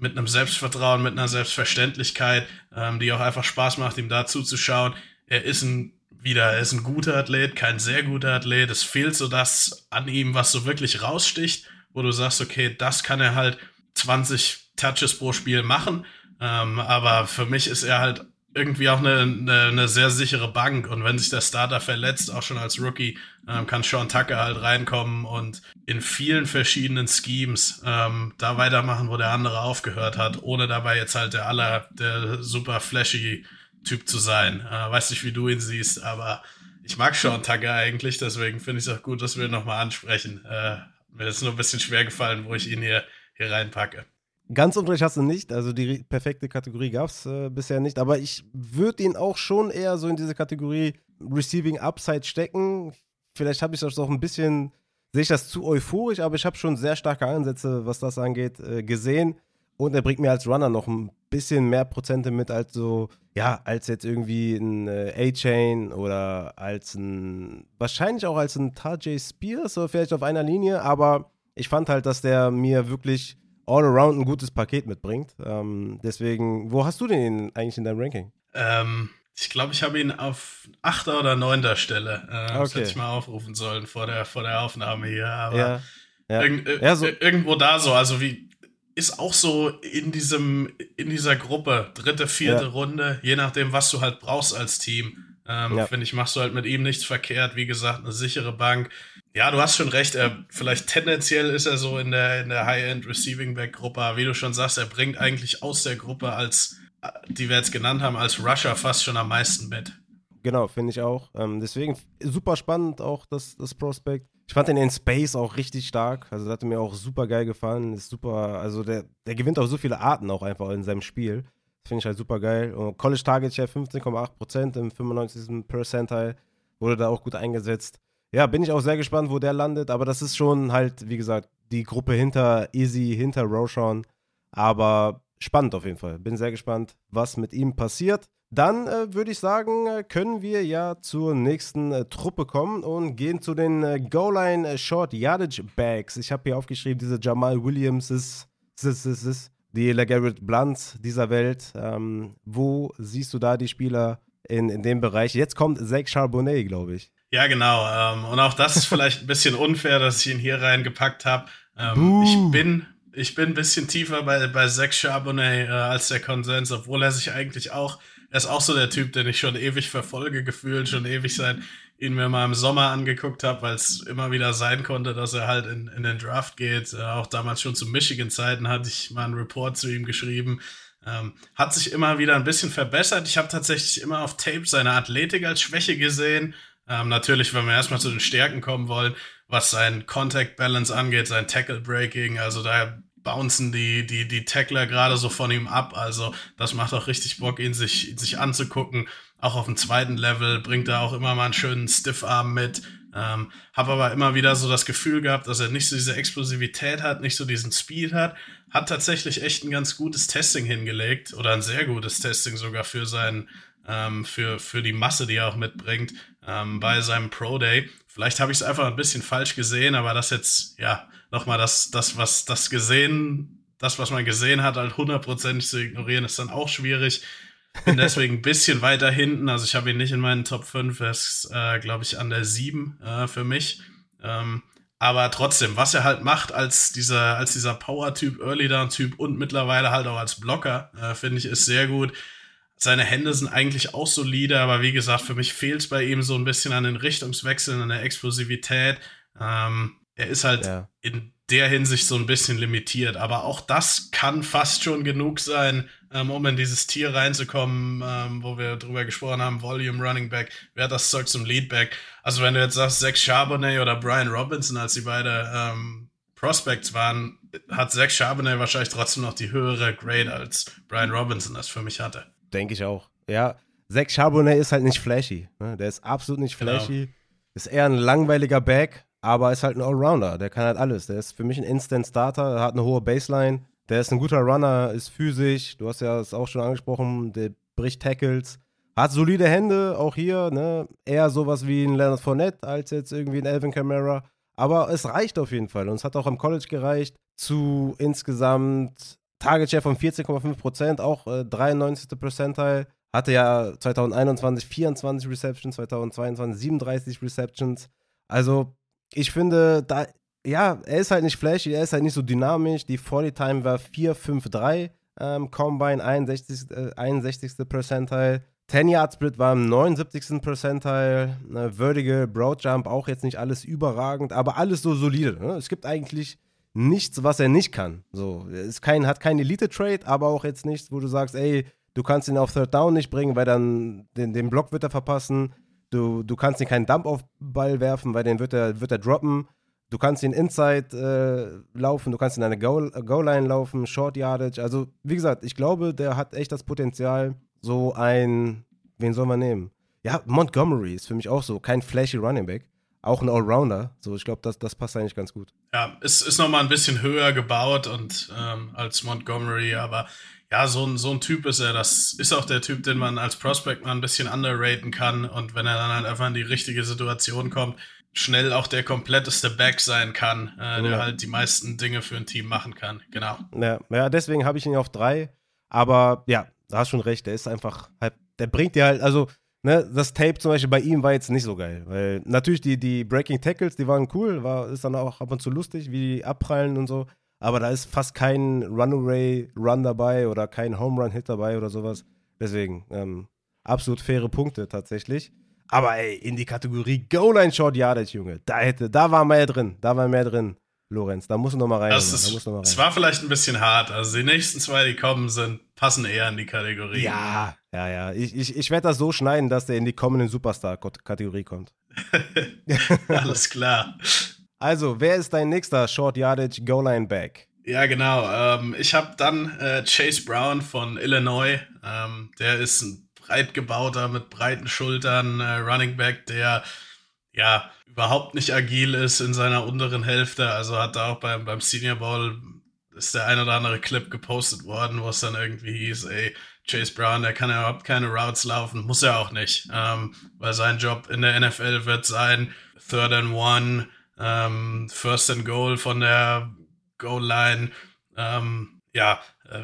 mit einem Selbstvertrauen, mit einer Selbstverständlichkeit, ähm, die auch einfach Spaß macht, ihm da zuzuschauen er ist ein wieder, er ist ein guter Athlet, kein sehr guter Athlet. Es fehlt so das an ihm, was so wirklich raussticht, wo du sagst, okay, das kann er halt 20 Touches pro Spiel machen. Ähm, aber für mich ist er halt irgendwie auch eine, eine, eine, sehr sichere Bank. Und wenn sich der Starter verletzt, auch schon als Rookie, ähm, kann Sean Tucker halt reinkommen und in vielen verschiedenen Schemes ähm, da weitermachen, wo der andere aufgehört hat, ohne dabei jetzt halt der aller, der super flashy Typ zu sein. Äh, weiß nicht, wie du ihn siehst, aber ich mag Sean Tucker eigentlich, deswegen finde ich es auch gut, dass wir ihn nochmal ansprechen. Äh, mir ist nur ein bisschen schwer gefallen, wo ich ihn hier, hier reinpacke. Ganz unrecht hast du nicht, also die perfekte Kategorie gab es äh, bisher nicht, aber ich würde ihn auch schon eher so in diese Kategorie Receiving Upside stecken. Vielleicht habe ich das auch ein bisschen, sehe ich das zu euphorisch, aber ich habe schon sehr starke Ansätze, was das angeht, äh, gesehen. Und er bringt mir als Runner noch ein bisschen mehr Prozente mit als so, ja, als jetzt irgendwie ein äh, A-Chain oder als ein, wahrscheinlich auch als ein Tajay Spears oder vielleicht auf einer Linie, aber ich fand halt, dass der mir wirklich all around ein gutes Paket mitbringt. Ähm, deswegen, wo hast du den eigentlich in deinem Ranking? Ähm, ich glaube, ich habe ihn auf achter oder neunter Stelle. Äh, okay. Das hätte ich mal aufrufen sollen vor der, vor der Aufnahme hier. Aber ja. Ja. Irg ja, so. irgendwo da so, also wie ist auch so in diesem, in dieser Gruppe, dritte, vierte ja. Runde, je nachdem, was du halt brauchst als Team. Ähm, ja. Finde ich, machst du halt mit ihm nichts verkehrt. Wie gesagt, eine sichere Bank. Ja, du hast schon recht. Er, vielleicht tendenziell ist er so in der, in der High-End Receiving Back Gruppe. Aber wie du schon sagst, er bringt eigentlich aus der Gruppe als, die wir jetzt genannt haben, als Rusher fast schon am meisten mit. Genau, finde ich auch. Ähm, deswegen super spannend auch das, das Prospekt. Ich fand den in Space auch richtig stark. Also, das hat mir auch super geil gefallen. Ist super, also der, der gewinnt auf so viele Arten auch einfach in seinem Spiel. Das finde ich halt super geil. Und College Target Share 15,8% im 95. Percentile wurde da auch gut eingesetzt. Ja, bin ich auch sehr gespannt, wo der landet. Aber das ist schon halt, wie gesagt, die Gruppe hinter Easy, hinter Roshan. Aber spannend auf jeden Fall. Bin sehr gespannt, was mit ihm passiert. Dann äh, würde ich sagen, äh, können wir ja zur nächsten äh, Truppe kommen und gehen zu den äh, Goal-Line äh, Short Yardage Bags. Ich habe hier aufgeschrieben, diese Jamal Williams ist, ist, ist, ist die LeGarrette Blunt dieser Welt. Ähm, wo siehst du da die Spieler in, in dem Bereich? Jetzt kommt Zach Charbonnet, glaube ich. Ja, genau. Ähm, und auch das ist [laughs] vielleicht ein bisschen unfair, dass ich ihn hier reingepackt habe. Ähm, ich bin ich bin ein bisschen tiefer bei, bei Zach Charbonnet äh, als der Konsens, obwohl er sich eigentlich auch er ist auch so der Typ, den ich schon ewig verfolge, gefühlt, schon ewig seit ihn mir mal im Sommer angeguckt habe, weil es immer wieder sein konnte, dass er halt in, in den Draft geht. Äh, auch damals schon zu Michigan-Zeiten hatte ich mal einen Report zu ihm geschrieben. Ähm, hat sich immer wieder ein bisschen verbessert. Ich habe tatsächlich immer auf Tape seine Athletik als Schwäche gesehen. Ähm, natürlich, wenn wir erstmal zu den Stärken kommen wollen, was sein Contact Balance angeht, sein Tackle Breaking, also da bouncen die, die, die Tackler gerade so von ihm ab. Also das macht auch richtig Bock, ihn sich, sich anzugucken. Auch auf dem zweiten Level bringt er auch immer mal einen schönen Stiffarm mit. Ähm, habe aber immer wieder so das Gefühl gehabt, dass er nicht so diese Explosivität hat, nicht so diesen Speed hat. Hat tatsächlich echt ein ganz gutes Testing hingelegt oder ein sehr gutes Testing sogar für seinen, ähm, für, für die Masse, die er auch mitbringt ähm, bei seinem Pro Day. Vielleicht habe ich es einfach ein bisschen falsch gesehen, aber das jetzt, ja, nochmal das, das, was das gesehen, das, was man gesehen hat, halt hundertprozentig zu ignorieren, ist dann auch schwierig. Bin [laughs] deswegen ein bisschen weiter hinten. Also ich habe ihn nicht in meinen Top 5, er ist, äh, glaube ich, an der 7 äh, für mich. Ähm, aber trotzdem, was er halt macht als dieser, als dieser Power-Typ, Early-Down-Typ und mittlerweile halt auch als Blocker, äh, finde ich, ist sehr gut. Seine Hände sind eigentlich auch solide, aber wie gesagt, für mich fehlt es bei ihm so ein bisschen an den Richtungswechseln, an der Explosivität. Ähm, er ist halt ja. in der Hinsicht so ein bisschen limitiert. Aber auch das kann fast schon genug sein, ähm, um in dieses Tier reinzukommen, ähm, wo wir drüber gesprochen haben, Volume Running Back, wer hat das Zeug zum Leadback. Also wenn du jetzt sagst, Zach Charbonnet oder Brian Robinson, als die beide ähm, Prospects waren, hat Zach Charbonnet wahrscheinlich trotzdem noch die höhere Grade als Brian Robinson das für mich hatte. Denke ich auch. Ja, Zach Charbonnet ist halt nicht flashy. Ne? Der ist absolut nicht genau. flashy. Genau. Ist eher ein langweiliger Back, aber ist halt ein Allrounder. Der kann halt alles. Der ist für mich ein Instant Starter, hat eine hohe Baseline. Der ist ein guter Runner, ist physisch. Du hast ja das auch schon angesprochen. Der bricht Tackles. Hat solide Hände, auch hier. Ne? Eher sowas wie ein Leonard Fournette als jetzt irgendwie ein Elvin Kamara. Aber es reicht auf jeden Fall. Und es hat auch im College gereicht zu insgesamt Target Share von 14,5%, auch äh, 93. Percentile. Hatte ja 2021 24 Receptions, 2022 37 Receptions. Also ich finde, da, ja, er ist halt nicht flashy, er ist halt nicht so dynamisch. Die 40 Time war 4,53, ähm, Combine 61. Äh, 61. Percentile. 10 Yard Split war im 79. Percentile. Ne, Vertical, Broad Jump auch jetzt nicht alles überragend, aber alles so solide. Ne? Es gibt eigentlich nichts, was er nicht kann. So, es kein, hat kein Elite-Trade, aber auch jetzt nichts, wo du sagst, ey, du kannst ihn auf Third Down nicht bringen, weil dann den, den Block wird er verpassen. Du, du kannst ihn keinen Dump auf Ball werfen, weil den wird er, wird er droppen. Du kannst ihn inside äh, laufen, du kannst in eine Goal-Line laufen, Short Yardage. Also, wie gesagt, ich glaube, der hat echt das Potenzial, so ein, wen soll man nehmen? Ja, Montgomery ist für mich auch so, kein flashy Running Back. Auch ein Allrounder. So, ich glaube, das, das passt eigentlich ganz gut. Ja, es ist nochmal ein bisschen höher gebaut und ähm, als Montgomery, aber ja, so ein, so ein Typ ist er. Das ist auch der Typ, den man als Prospect mal ein bisschen underraten kann. Und wenn er dann halt einfach in die richtige Situation kommt, schnell auch der kompletteste Back sein kann, äh, der halt die meisten Dinge für ein Team machen kann. Genau. Ja, ja deswegen habe ich ihn auf drei. Aber ja, da hast schon recht. Der ist einfach halt, der bringt dir halt, also, ne, das Tape zum Beispiel bei ihm war jetzt nicht so geil. Weil natürlich die, die Breaking Tackles, die waren cool, war, ist dann auch ab und zu lustig, wie die abprallen und so aber da ist fast kein Runaway-Run dabei oder kein Home-Run-Hit dabei oder sowas. Deswegen, ähm, absolut faire Punkte tatsächlich. Aber ey, in die Kategorie Goal-Line Short Yardage, Junge, da hätte, da war mehr drin, da war mehr drin. Lorenz, da muss du noch mal rein. Das ist, da rein. Es war vielleicht ein bisschen hart. Also die nächsten zwei, die kommen, sind, passen eher in die Kategorie. Ja, ja, ja. Ich, ich, ich werde das so schneiden, dass der in die kommenden Superstar-Kategorie kommt. [laughs] Alles klar. Also, wer ist dein nächster Short Yardage Goal Line Back? Ja, genau. Ähm, ich habe dann äh, Chase Brown von Illinois. Ähm, der ist ein breit gebauter, mit breiten Schultern äh, Running Back, der ja überhaupt nicht agil ist in seiner unteren Hälfte. Also hat da auch beim, beim Senior Bowl ist der ein oder andere Clip gepostet worden, wo es dann irgendwie hieß, ey, Chase Brown, der kann ja überhaupt keine Routes laufen, muss er auch nicht, ähm, weil sein Job in der NFL wird sein, Third and One, ähm, First and Goal von der Goal Line, ähm, ja, äh,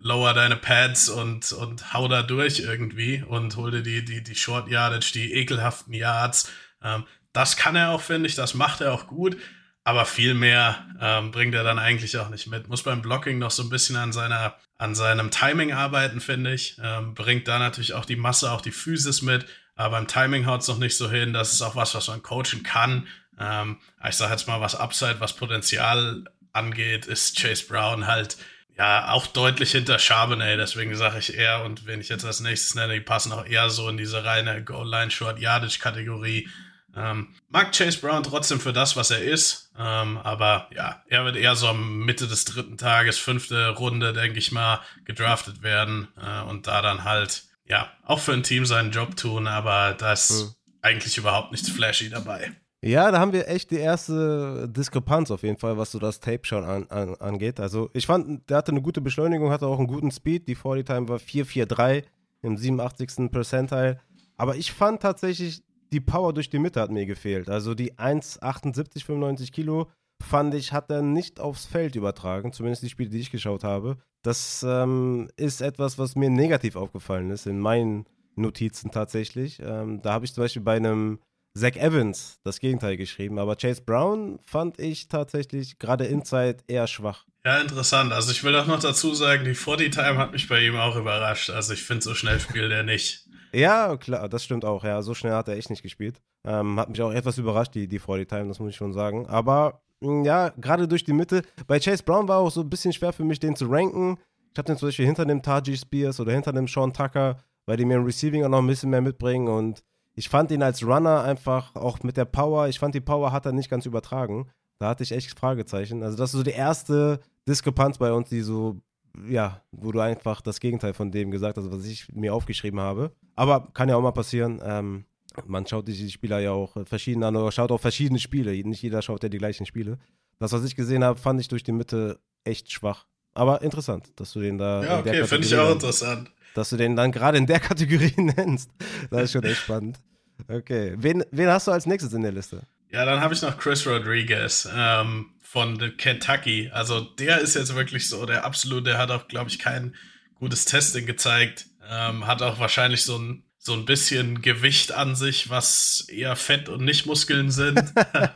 lower deine Pads und, und hau da durch irgendwie und hol dir die, die, die Short Yardage, die ekelhaften Yards. Ähm, das kann er auch, finde ich, das macht er auch gut, aber viel mehr ähm, bringt er dann eigentlich auch nicht mit. Muss beim Blocking noch so ein bisschen an seiner, an seinem Timing arbeiten, finde ich. Ähm, bringt da natürlich auch die Masse, auch die Physis mit, aber beim Timing haut es noch nicht so hin. Das ist auch was, was man coachen kann. Ähm, ich sage jetzt mal, was Upside, was Potenzial angeht, ist Chase Brown halt ja auch deutlich hinter Charbonnet. Deswegen sage ich eher, und wenn ich jetzt als nächstes nenne, die passen auch eher so in diese reine Goal-Line-Short-Yardage-Kategorie. Ähm, mag Chase Brown trotzdem für das, was er ist. Ähm, aber ja, er wird eher so am Mitte des dritten Tages, fünfte Runde, denke ich mal, gedraftet werden äh, und da dann halt, ja, auch für ein Team seinen Job tun, aber da ist hm. eigentlich überhaupt nichts flashy dabei. Ja, da haben wir echt die erste Diskrepanz auf jeden Fall, was so das Tape schon an, an, angeht. Also ich fand, der hatte eine gute Beschleunigung, hatte auch einen guten Speed. Die 40 Time war 4,43 im 87. Percentile. Aber ich fand tatsächlich, die Power durch die Mitte hat mir gefehlt. Also die 1,78, 95 Kilo fand ich, hat er nicht aufs Feld übertragen, zumindest die Spiele, die ich geschaut habe. Das ähm, ist etwas, was mir negativ aufgefallen ist in meinen Notizen tatsächlich. Ähm, da habe ich zum Beispiel bei einem Zach Evans das Gegenteil geschrieben, aber Chase Brown fand ich tatsächlich gerade Inside eher schwach. Ja, interessant. Also ich will auch noch dazu sagen, die 40 Time hat mich bei ihm auch überrascht. Also ich finde, so schnell spielt er nicht. Ja, klar, das stimmt auch. Ja, so schnell hat er echt nicht gespielt. Ähm, hat mich auch etwas überrascht, die, die 40 Time, das muss ich schon sagen. Aber hm, ja, gerade durch die Mitte. Bei Chase Brown war auch so ein bisschen schwer für mich, den zu ranken. Ich habe den zum Beispiel hinter dem Taji Spears oder hinter dem Sean Tucker, weil die mir im Receiving auch noch ein bisschen mehr mitbringen. Und ich fand ihn als Runner einfach auch mit der Power, ich fand die Power hat er nicht ganz übertragen. Da hatte ich echt Fragezeichen. Also, das ist so die erste Diskrepanz bei uns, die so, ja, wo du einfach das Gegenteil von dem gesagt hast, was ich mir aufgeschrieben habe. Aber kann ja auch mal passieren. Ähm, man schaut sich die Spieler ja auch verschieden an oder schaut auch verschiedene Spiele. Nicht jeder schaut ja die gleichen Spiele. Das, was ich gesehen habe, fand ich durch die Mitte echt schwach. Aber interessant, dass du den da. Ja, okay, finde ich auch interessant. Dass du den dann gerade in der Kategorie [laughs] nennst. Das ist schon echt spannend. Okay. Wen, wen hast du als nächstes in der Liste? Ja, dann habe ich noch Chris Rodriguez ähm, von Kentucky. Also der ist jetzt wirklich so der absolute, der hat auch, glaube ich, kein gutes Testing gezeigt. Ähm, hat auch wahrscheinlich so ein, so ein bisschen Gewicht an sich, was eher Fett und nicht Muskeln sind.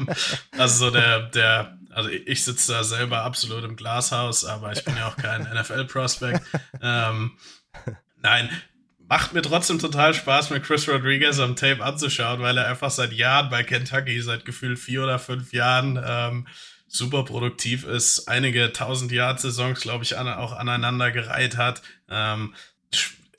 [laughs] also so der, der, also ich sitze da selber absolut im Glashaus, aber ich bin ja auch kein [laughs] NFL-Prospect. Ähm, nein, macht mir trotzdem total Spaß, mir Chris Rodriguez am Tape anzuschauen, weil er einfach seit Jahren bei Kentucky, seit gefühlt vier oder fünf Jahren, ähm, super produktiv ist, einige tausend Yard Saisons, glaube ich, an, auch aneinander gereiht hat. Ähm,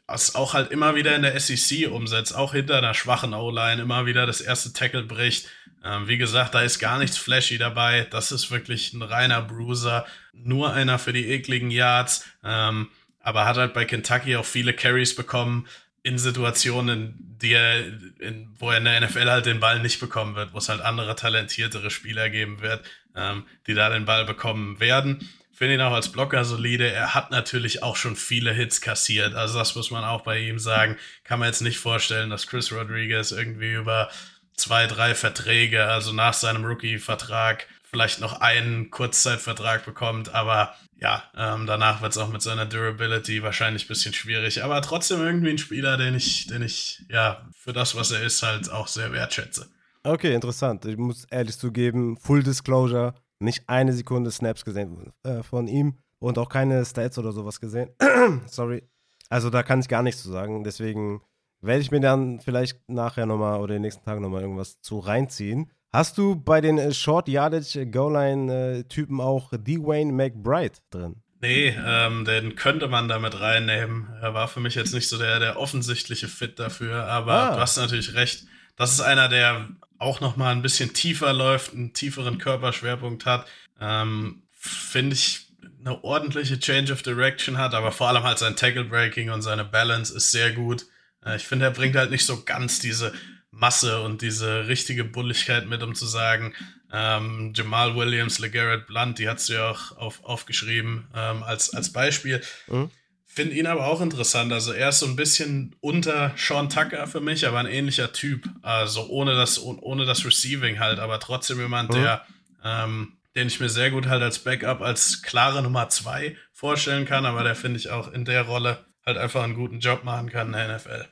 was auch halt immer wieder in der SEC umsetzt, auch hinter einer schwachen O-Line immer wieder das erste Tackle bricht. Ähm, wie gesagt, da ist gar nichts flashy dabei. Das ist wirklich ein reiner Bruiser, nur einer für die ekligen Yards. Ähm, aber hat halt bei Kentucky auch viele Carries bekommen in Situationen, die er, in, wo er in der NFL halt den Ball nicht bekommen wird, wo es halt andere talentiertere Spieler geben wird, ähm, die da den Ball bekommen werden. Finde ihn auch als Blocker solide. Er hat natürlich auch schon viele Hits kassiert. Also das muss man auch bei ihm sagen. Kann man jetzt nicht vorstellen, dass Chris Rodriguez irgendwie über zwei, drei Verträge, also nach seinem Rookie-Vertrag, vielleicht noch einen Kurzzeitvertrag bekommt, aber ja, ähm, danach wird es auch mit seiner Durability wahrscheinlich ein bisschen schwierig, aber trotzdem irgendwie ein Spieler, den ich, den ich, ja, für das, was er ist, halt auch sehr wertschätze. Okay, interessant. Ich muss ehrlich zugeben, Full Disclosure, nicht eine Sekunde Snaps gesehen äh, von ihm und auch keine Stats oder sowas gesehen. [clears throat] Sorry. Also da kann ich gar nichts zu sagen. Deswegen werde ich mir dann vielleicht nachher nochmal oder den nächsten Tag nochmal irgendwas zu reinziehen. Hast du bei den äh, Short Yardage äh, Goal Line äh, Typen auch Dwayne McBride drin? Nee, ähm, den könnte man damit reinnehmen. Er war für mich jetzt nicht so der, der offensichtliche Fit dafür, aber ah. du hast natürlich recht. Das ist einer, der auch noch mal ein bisschen tiefer läuft, einen tieferen Körperschwerpunkt hat. Ähm, Finde ich eine ordentliche Change of Direction hat, aber vor allem halt sein Tackle Breaking und seine Balance ist sehr gut. Ich finde, er bringt halt nicht so ganz diese Masse und diese richtige Bulligkeit mit, um zu sagen, ähm, Jamal Williams, LeGarrette Blunt, die hat du ja auch auf, aufgeschrieben ähm, als, als Beispiel. Mhm. Finde ihn aber auch interessant. Also er ist so ein bisschen unter Sean Tucker für mich, aber ein ähnlicher Typ. Also ohne das, ohne das Receiving halt, aber trotzdem jemand, mhm. der, ähm, den ich mir sehr gut halt als Backup, als klare Nummer zwei vorstellen kann, aber der finde ich auch in der Rolle halt einfach einen guten Job machen kann in der NFL.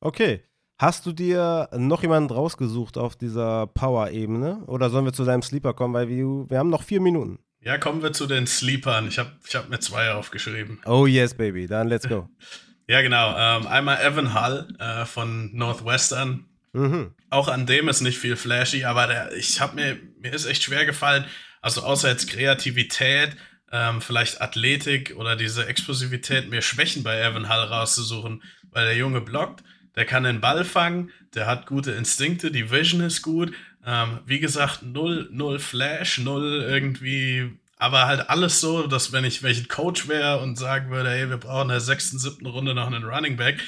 Okay. Hast du dir noch jemanden rausgesucht auf dieser Power-Ebene? Oder sollen wir zu deinem Sleeper kommen? Weil wir, wir haben noch vier Minuten. Ja, kommen wir zu den Sleepern. Ich habe ich hab mir zwei aufgeschrieben. Oh yes, baby. Dann let's go. [laughs] ja, genau. Ähm, einmal Evan Hull äh, von Northwestern. Mhm. Auch an dem ist nicht viel flashy, aber der, ich habe mir, mir ist echt schwer gefallen. Also außer jetzt Kreativität, ähm, vielleicht Athletik oder diese Explosivität, mir Schwächen bei Evan Hull rauszusuchen, weil der Junge blockt der kann den Ball fangen, der hat gute Instinkte, die Vision ist gut. Ähm, wie gesagt, null, null Flash, null irgendwie, aber halt alles so, dass wenn ich welchen Coach wäre und sagen würde, hey, wir brauchen in der sechsten, siebten Runde noch einen Running Back,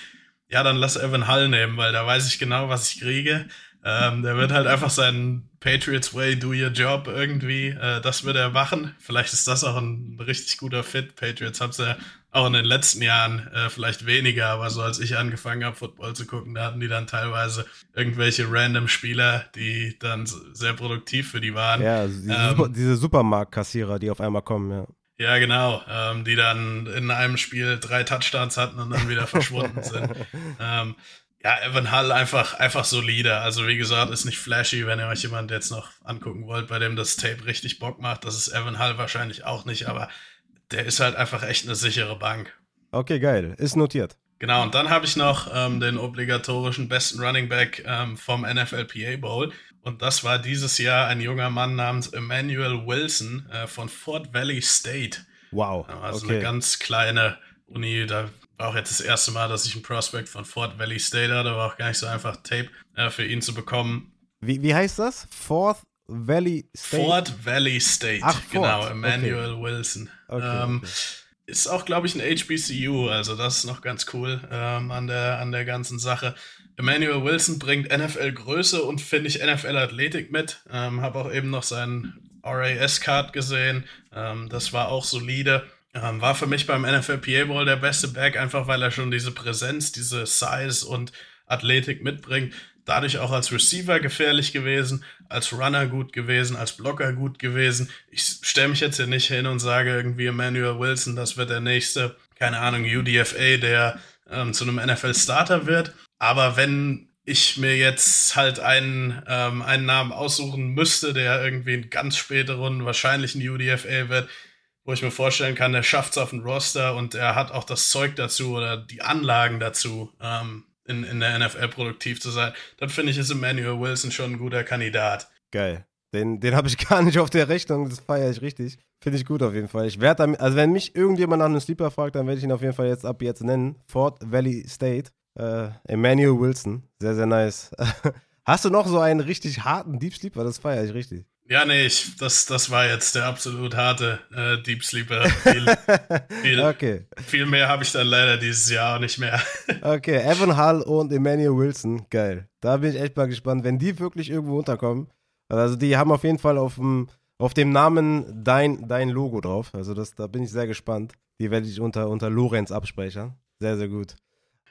ja, dann lass Evan Hull nehmen, weil da weiß ich genau, was ich kriege. Ähm, der wird halt einfach seinen Patriots Way, do your job irgendwie, äh, das wird er machen. Vielleicht ist das auch ein richtig guter Fit. Patriots haben es ja auch in den letzten Jahren äh, vielleicht weniger, aber so als ich angefangen habe, Football zu gucken, da hatten die dann teilweise irgendwelche random Spieler, die dann sehr produktiv für die waren. Ja, also diese, ähm, Super, diese Supermarktkassierer, die auf einmal kommen, ja. Ja, genau, ähm, die dann in einem Spiel drei Touchdowns hatten und dann wieder verschwunden sind. [laughs] Ähm, Ja, Evan Hull einfach, einfach solide. Also wie gesagt, ist nicht flashy, wenn ihr euch jemand jetzt noch angucken wollt, bei dem das Tape richtig Bock macht. Das ist Evan Hull wahrscheinlich auch nicht, aber der ist halt einfach echt eine sichere Bank. Okay, geil. Ist notiert. Genau, und dann habe ich noch ähm, den obligatorischen besten Running Back ähm, vom NFLPA Bowl. Und das war dieses Jahr ein junger Mann namens Emmanuel Wilson äh, von Fort Valley State. Wow. Also okay. eine ganz kleine Uni. Da auch jetzt das erste Mal, dass ich einen Prospect von Fort Valley State hatte. War auch gar nicht so einfach, Tape äh, für ihn zu bekommen. Wie, wie heißt das? Fort Valley State? Fort Valley State, Ach, genau. Emmanuel okay. Wilson. Okay, ähm, okay. Ist auch, glaube ich, ein HBCU, also das ist noch ganz cool ähm, an, der, an der ganzen Sache. Emmanuel Wilson bringt NFL-Größe und finde ich NFL-Athletik mit. Ähm, Habe auch eben noch seinen RAS-Card gesehen. Ähm, das war auch solide. Ähm, war für mich beim NFL PA Bowl der beste Back, einfach weil er schon diese Präsenz, diese Size und Athletik mitbringt. Dadurch auch als Receiver gefährlich gewesen, als Runner gut gewesen, als Blocker gut gewesen. Ich stelle mich jetzt hier nicht hin und sage irgendwie Emmanuel Wilson, das wird der nächste, keine Ahnung, UDFA, der ähm, zu einem NFL-Starter wird. Aber wenn ich mir jetzt halt einen, ähm, einen Namen aussuchen müsste, der irgendwie in ganz später Runden wahrscheinlich ein UDFA wird, wo ich mir vorstellen kann, der schafft es auf den Roster und er hat auch das Zeug dazu oder die Anlagen dazu, ähm, in, in der NFL produktiv zu sein, dann finde ich, ist Emmanuel Wilson schon ein guter Kandidat. Geil. Den, den habe ich [laughs] gar nicht auf der Rechnung, das feiere ich richtig. Finde ich gut auf jeden Fall. Ich werde also wenn mich irgendjemand nach einem Sleeper fragt, dann werde ich ihn auf jeden Fall jetzt ab jetzt nennen. Fort Valley State. Äh, Emmanuel Wilson. Sehr, sehr nice. [laughs] Hast du noch so einen richtig harten Deep Sleeper? Das feiere ich richtig. Ja, nee, ich, das, das war jetzt der absolut harte äh, Deep Sleeper. Viel, [laughs] viel, okay. viel mehr habe ich dann leider dieses Jahr nicht mehr. [laughs] okay, Evan Hull und Emmanuel Wilson, geil. Da bin ich echt mal gespannt, wenn die wirklich irgendwo unterkommen. Also die haben auf jeden Fall auf dem, auf dem Namen dein, dein Logo drauf. Also das, da bin ich sehr gespannt. Die werde ich unter, unter Lorenz abspeichern. Sehr, sehr gut.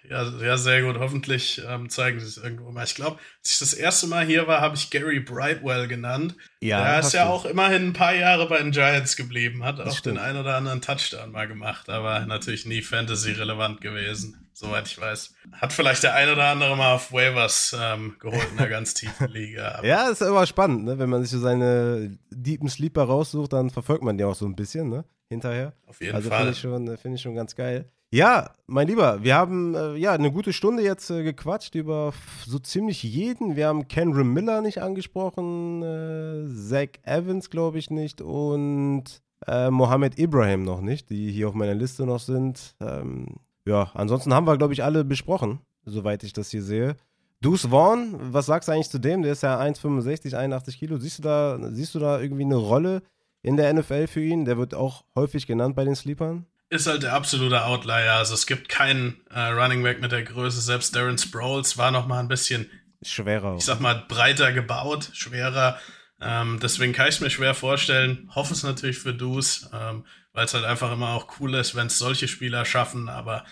Ja, ja, sehr gut. Hoffentlich ähm, zeigen sie es irgendwo mal. Ich glaube, als ich das erste Mal hier war, habe ich Gary Brightwell genannt. Ja. Der ist ja du. auch immerhin ein paar Jahre bei den Giants geblieben, hat das auch stimmt. den einen oder anderen Touchdown mal gemacht, aber natürlich nie Fantasy-relevant gewesen, soweit ich weiß. Hat vielleicht der ein oder andere mal auf Waivers ähm, geholt in einer ganz tiefen Liga. [laughs] ja, ist immer spannend, ne? wenn man sich so seine deepen Sleeper raussucht, dann verfolgt man die auch so ein bisschen, ne? Hinterher. Auf jeden also Fall. Also finde ich, find ich schon ganz geil. Ja, mein Lieber, wir haben äh, ja eine gute Stunde jetzt äh, gequatscht über so ziemlich jeden. Wir haben Kendra Miller nicht angesprochen, äh, Zach Evans glaube ich nicht und äh, Mohammed Ibrahim noch nicht, die hier auf meiner Liste noch sind. Ähm, ja, ansonsten haben wir glaube ich alle besprochen, soweit ich das hier sehe. Deuce Vaughn, was sagst du eigentlich zu dem? Der ist ja 1,65, 81 Kilo. Siehst du da, siehst du da irgendwie eine Rolle in der NFL für ihn? Der wird auch häufig genannt bei den Sleepern ist halt der absolute Outlier. Also es gibt keinen äh, Running Back mit der Größe. Selbst Darren Sproles war noch mal ein bisschen schwerer. Ich sag mal breiter gebaut, schwerer. Ähm, deswegen kann ich es mir schwer vorstellen. Hoffe es natürlich für Deuce, ähm, weil es halt einfach immer auch cool ist, wenn es solche Spieler schaffen. Aber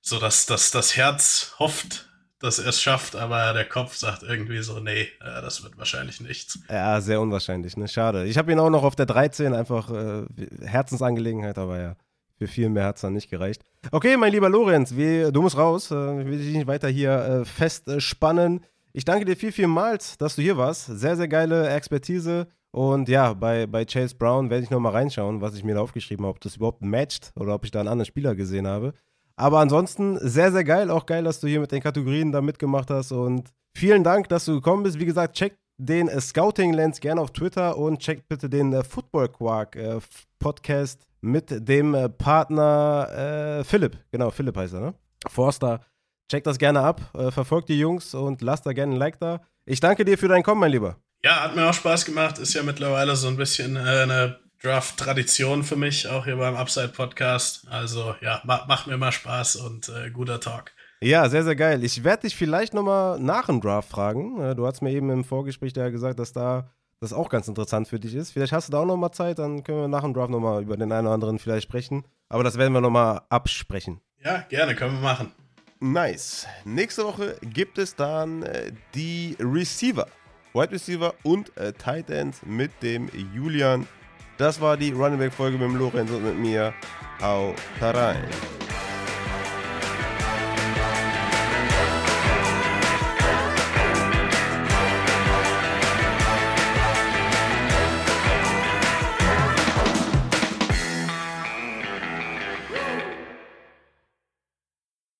so, dass, dass das Herz hofft, dass er es schafft, aber der Kopf sagt irgendwie so, nee, äh, das wird wahrscheinlich nichts. Ja, sehr unwahrscheinlich, ne? Schade. Ich habe ihn auch noch auf der 13, einfach äh, Herzensangelegenheit, aber ja. Für viel mehr hat es dann nicht gereicht. Okay, mein lieber Lorenz, wie, du musst raus. Äh, ich will dich nicht weiter hier äh, festspannen. Ich danke dir viel, vielmals, dass du hier warst. Sehr, sehr geile Expertise. Und ja, bei, bei Chase Brown werde ich nochmal reinschauen, was ich mir da aufgeschrieben habe, ob das überhaupt matcht oder ob ich da einen anderen Spieler gesehen habe. Aber ansonsten sehr, sehr geil. Auch geil, dass du hier mit den Kategorien da mitgemacht hast. Und vielen Dank, dass du gekommen bist. Wie gesagt, checkt den äh, Scouting Lens gerne auf Twitter und checkt bitte den äh, Football Quark äh, Podcast mit dem äh, Partner äh, Philipp. Genau, Philipp heißt er, ne? Forster. Checkt das gerne ab, äh, verfolgt die Jungs und lasst da gerne ein Like da. Ich danke dir für dein Kommen, mein Lieber. Ja, hat mir auch Spaß gemacht. Ist ja mittlerweile so ein bisschen äh, eine Draft-Tradition für mich, auch hier beim Upside-Podcast. Also ja, ma macht mir mal Spaß und äh, guter Talk. Ja, sehr, sehr geil. Ich werde dich vielleicht nochmal nach dem Draft fragen. Äh, du hast mir eben im Vorgespräch ja gesagt, dass da das auch ganz interessant für dich ist. Vielleicht hast du da auch nochmal Zeit, dann können wir nach dem Draft nochmal über den einen oder anderen vielleicht sprechen. Aber das werden wir nochmal absprechen. Ja, gerne, können wir machen. Nice. Nächste Woche gibt es dann äh, die Receiver. Wide Receiver und äh, Tight Ends mit dem Julian. Das war die Running Back Folge mit dem Lorenz und mit mir. Hau rein.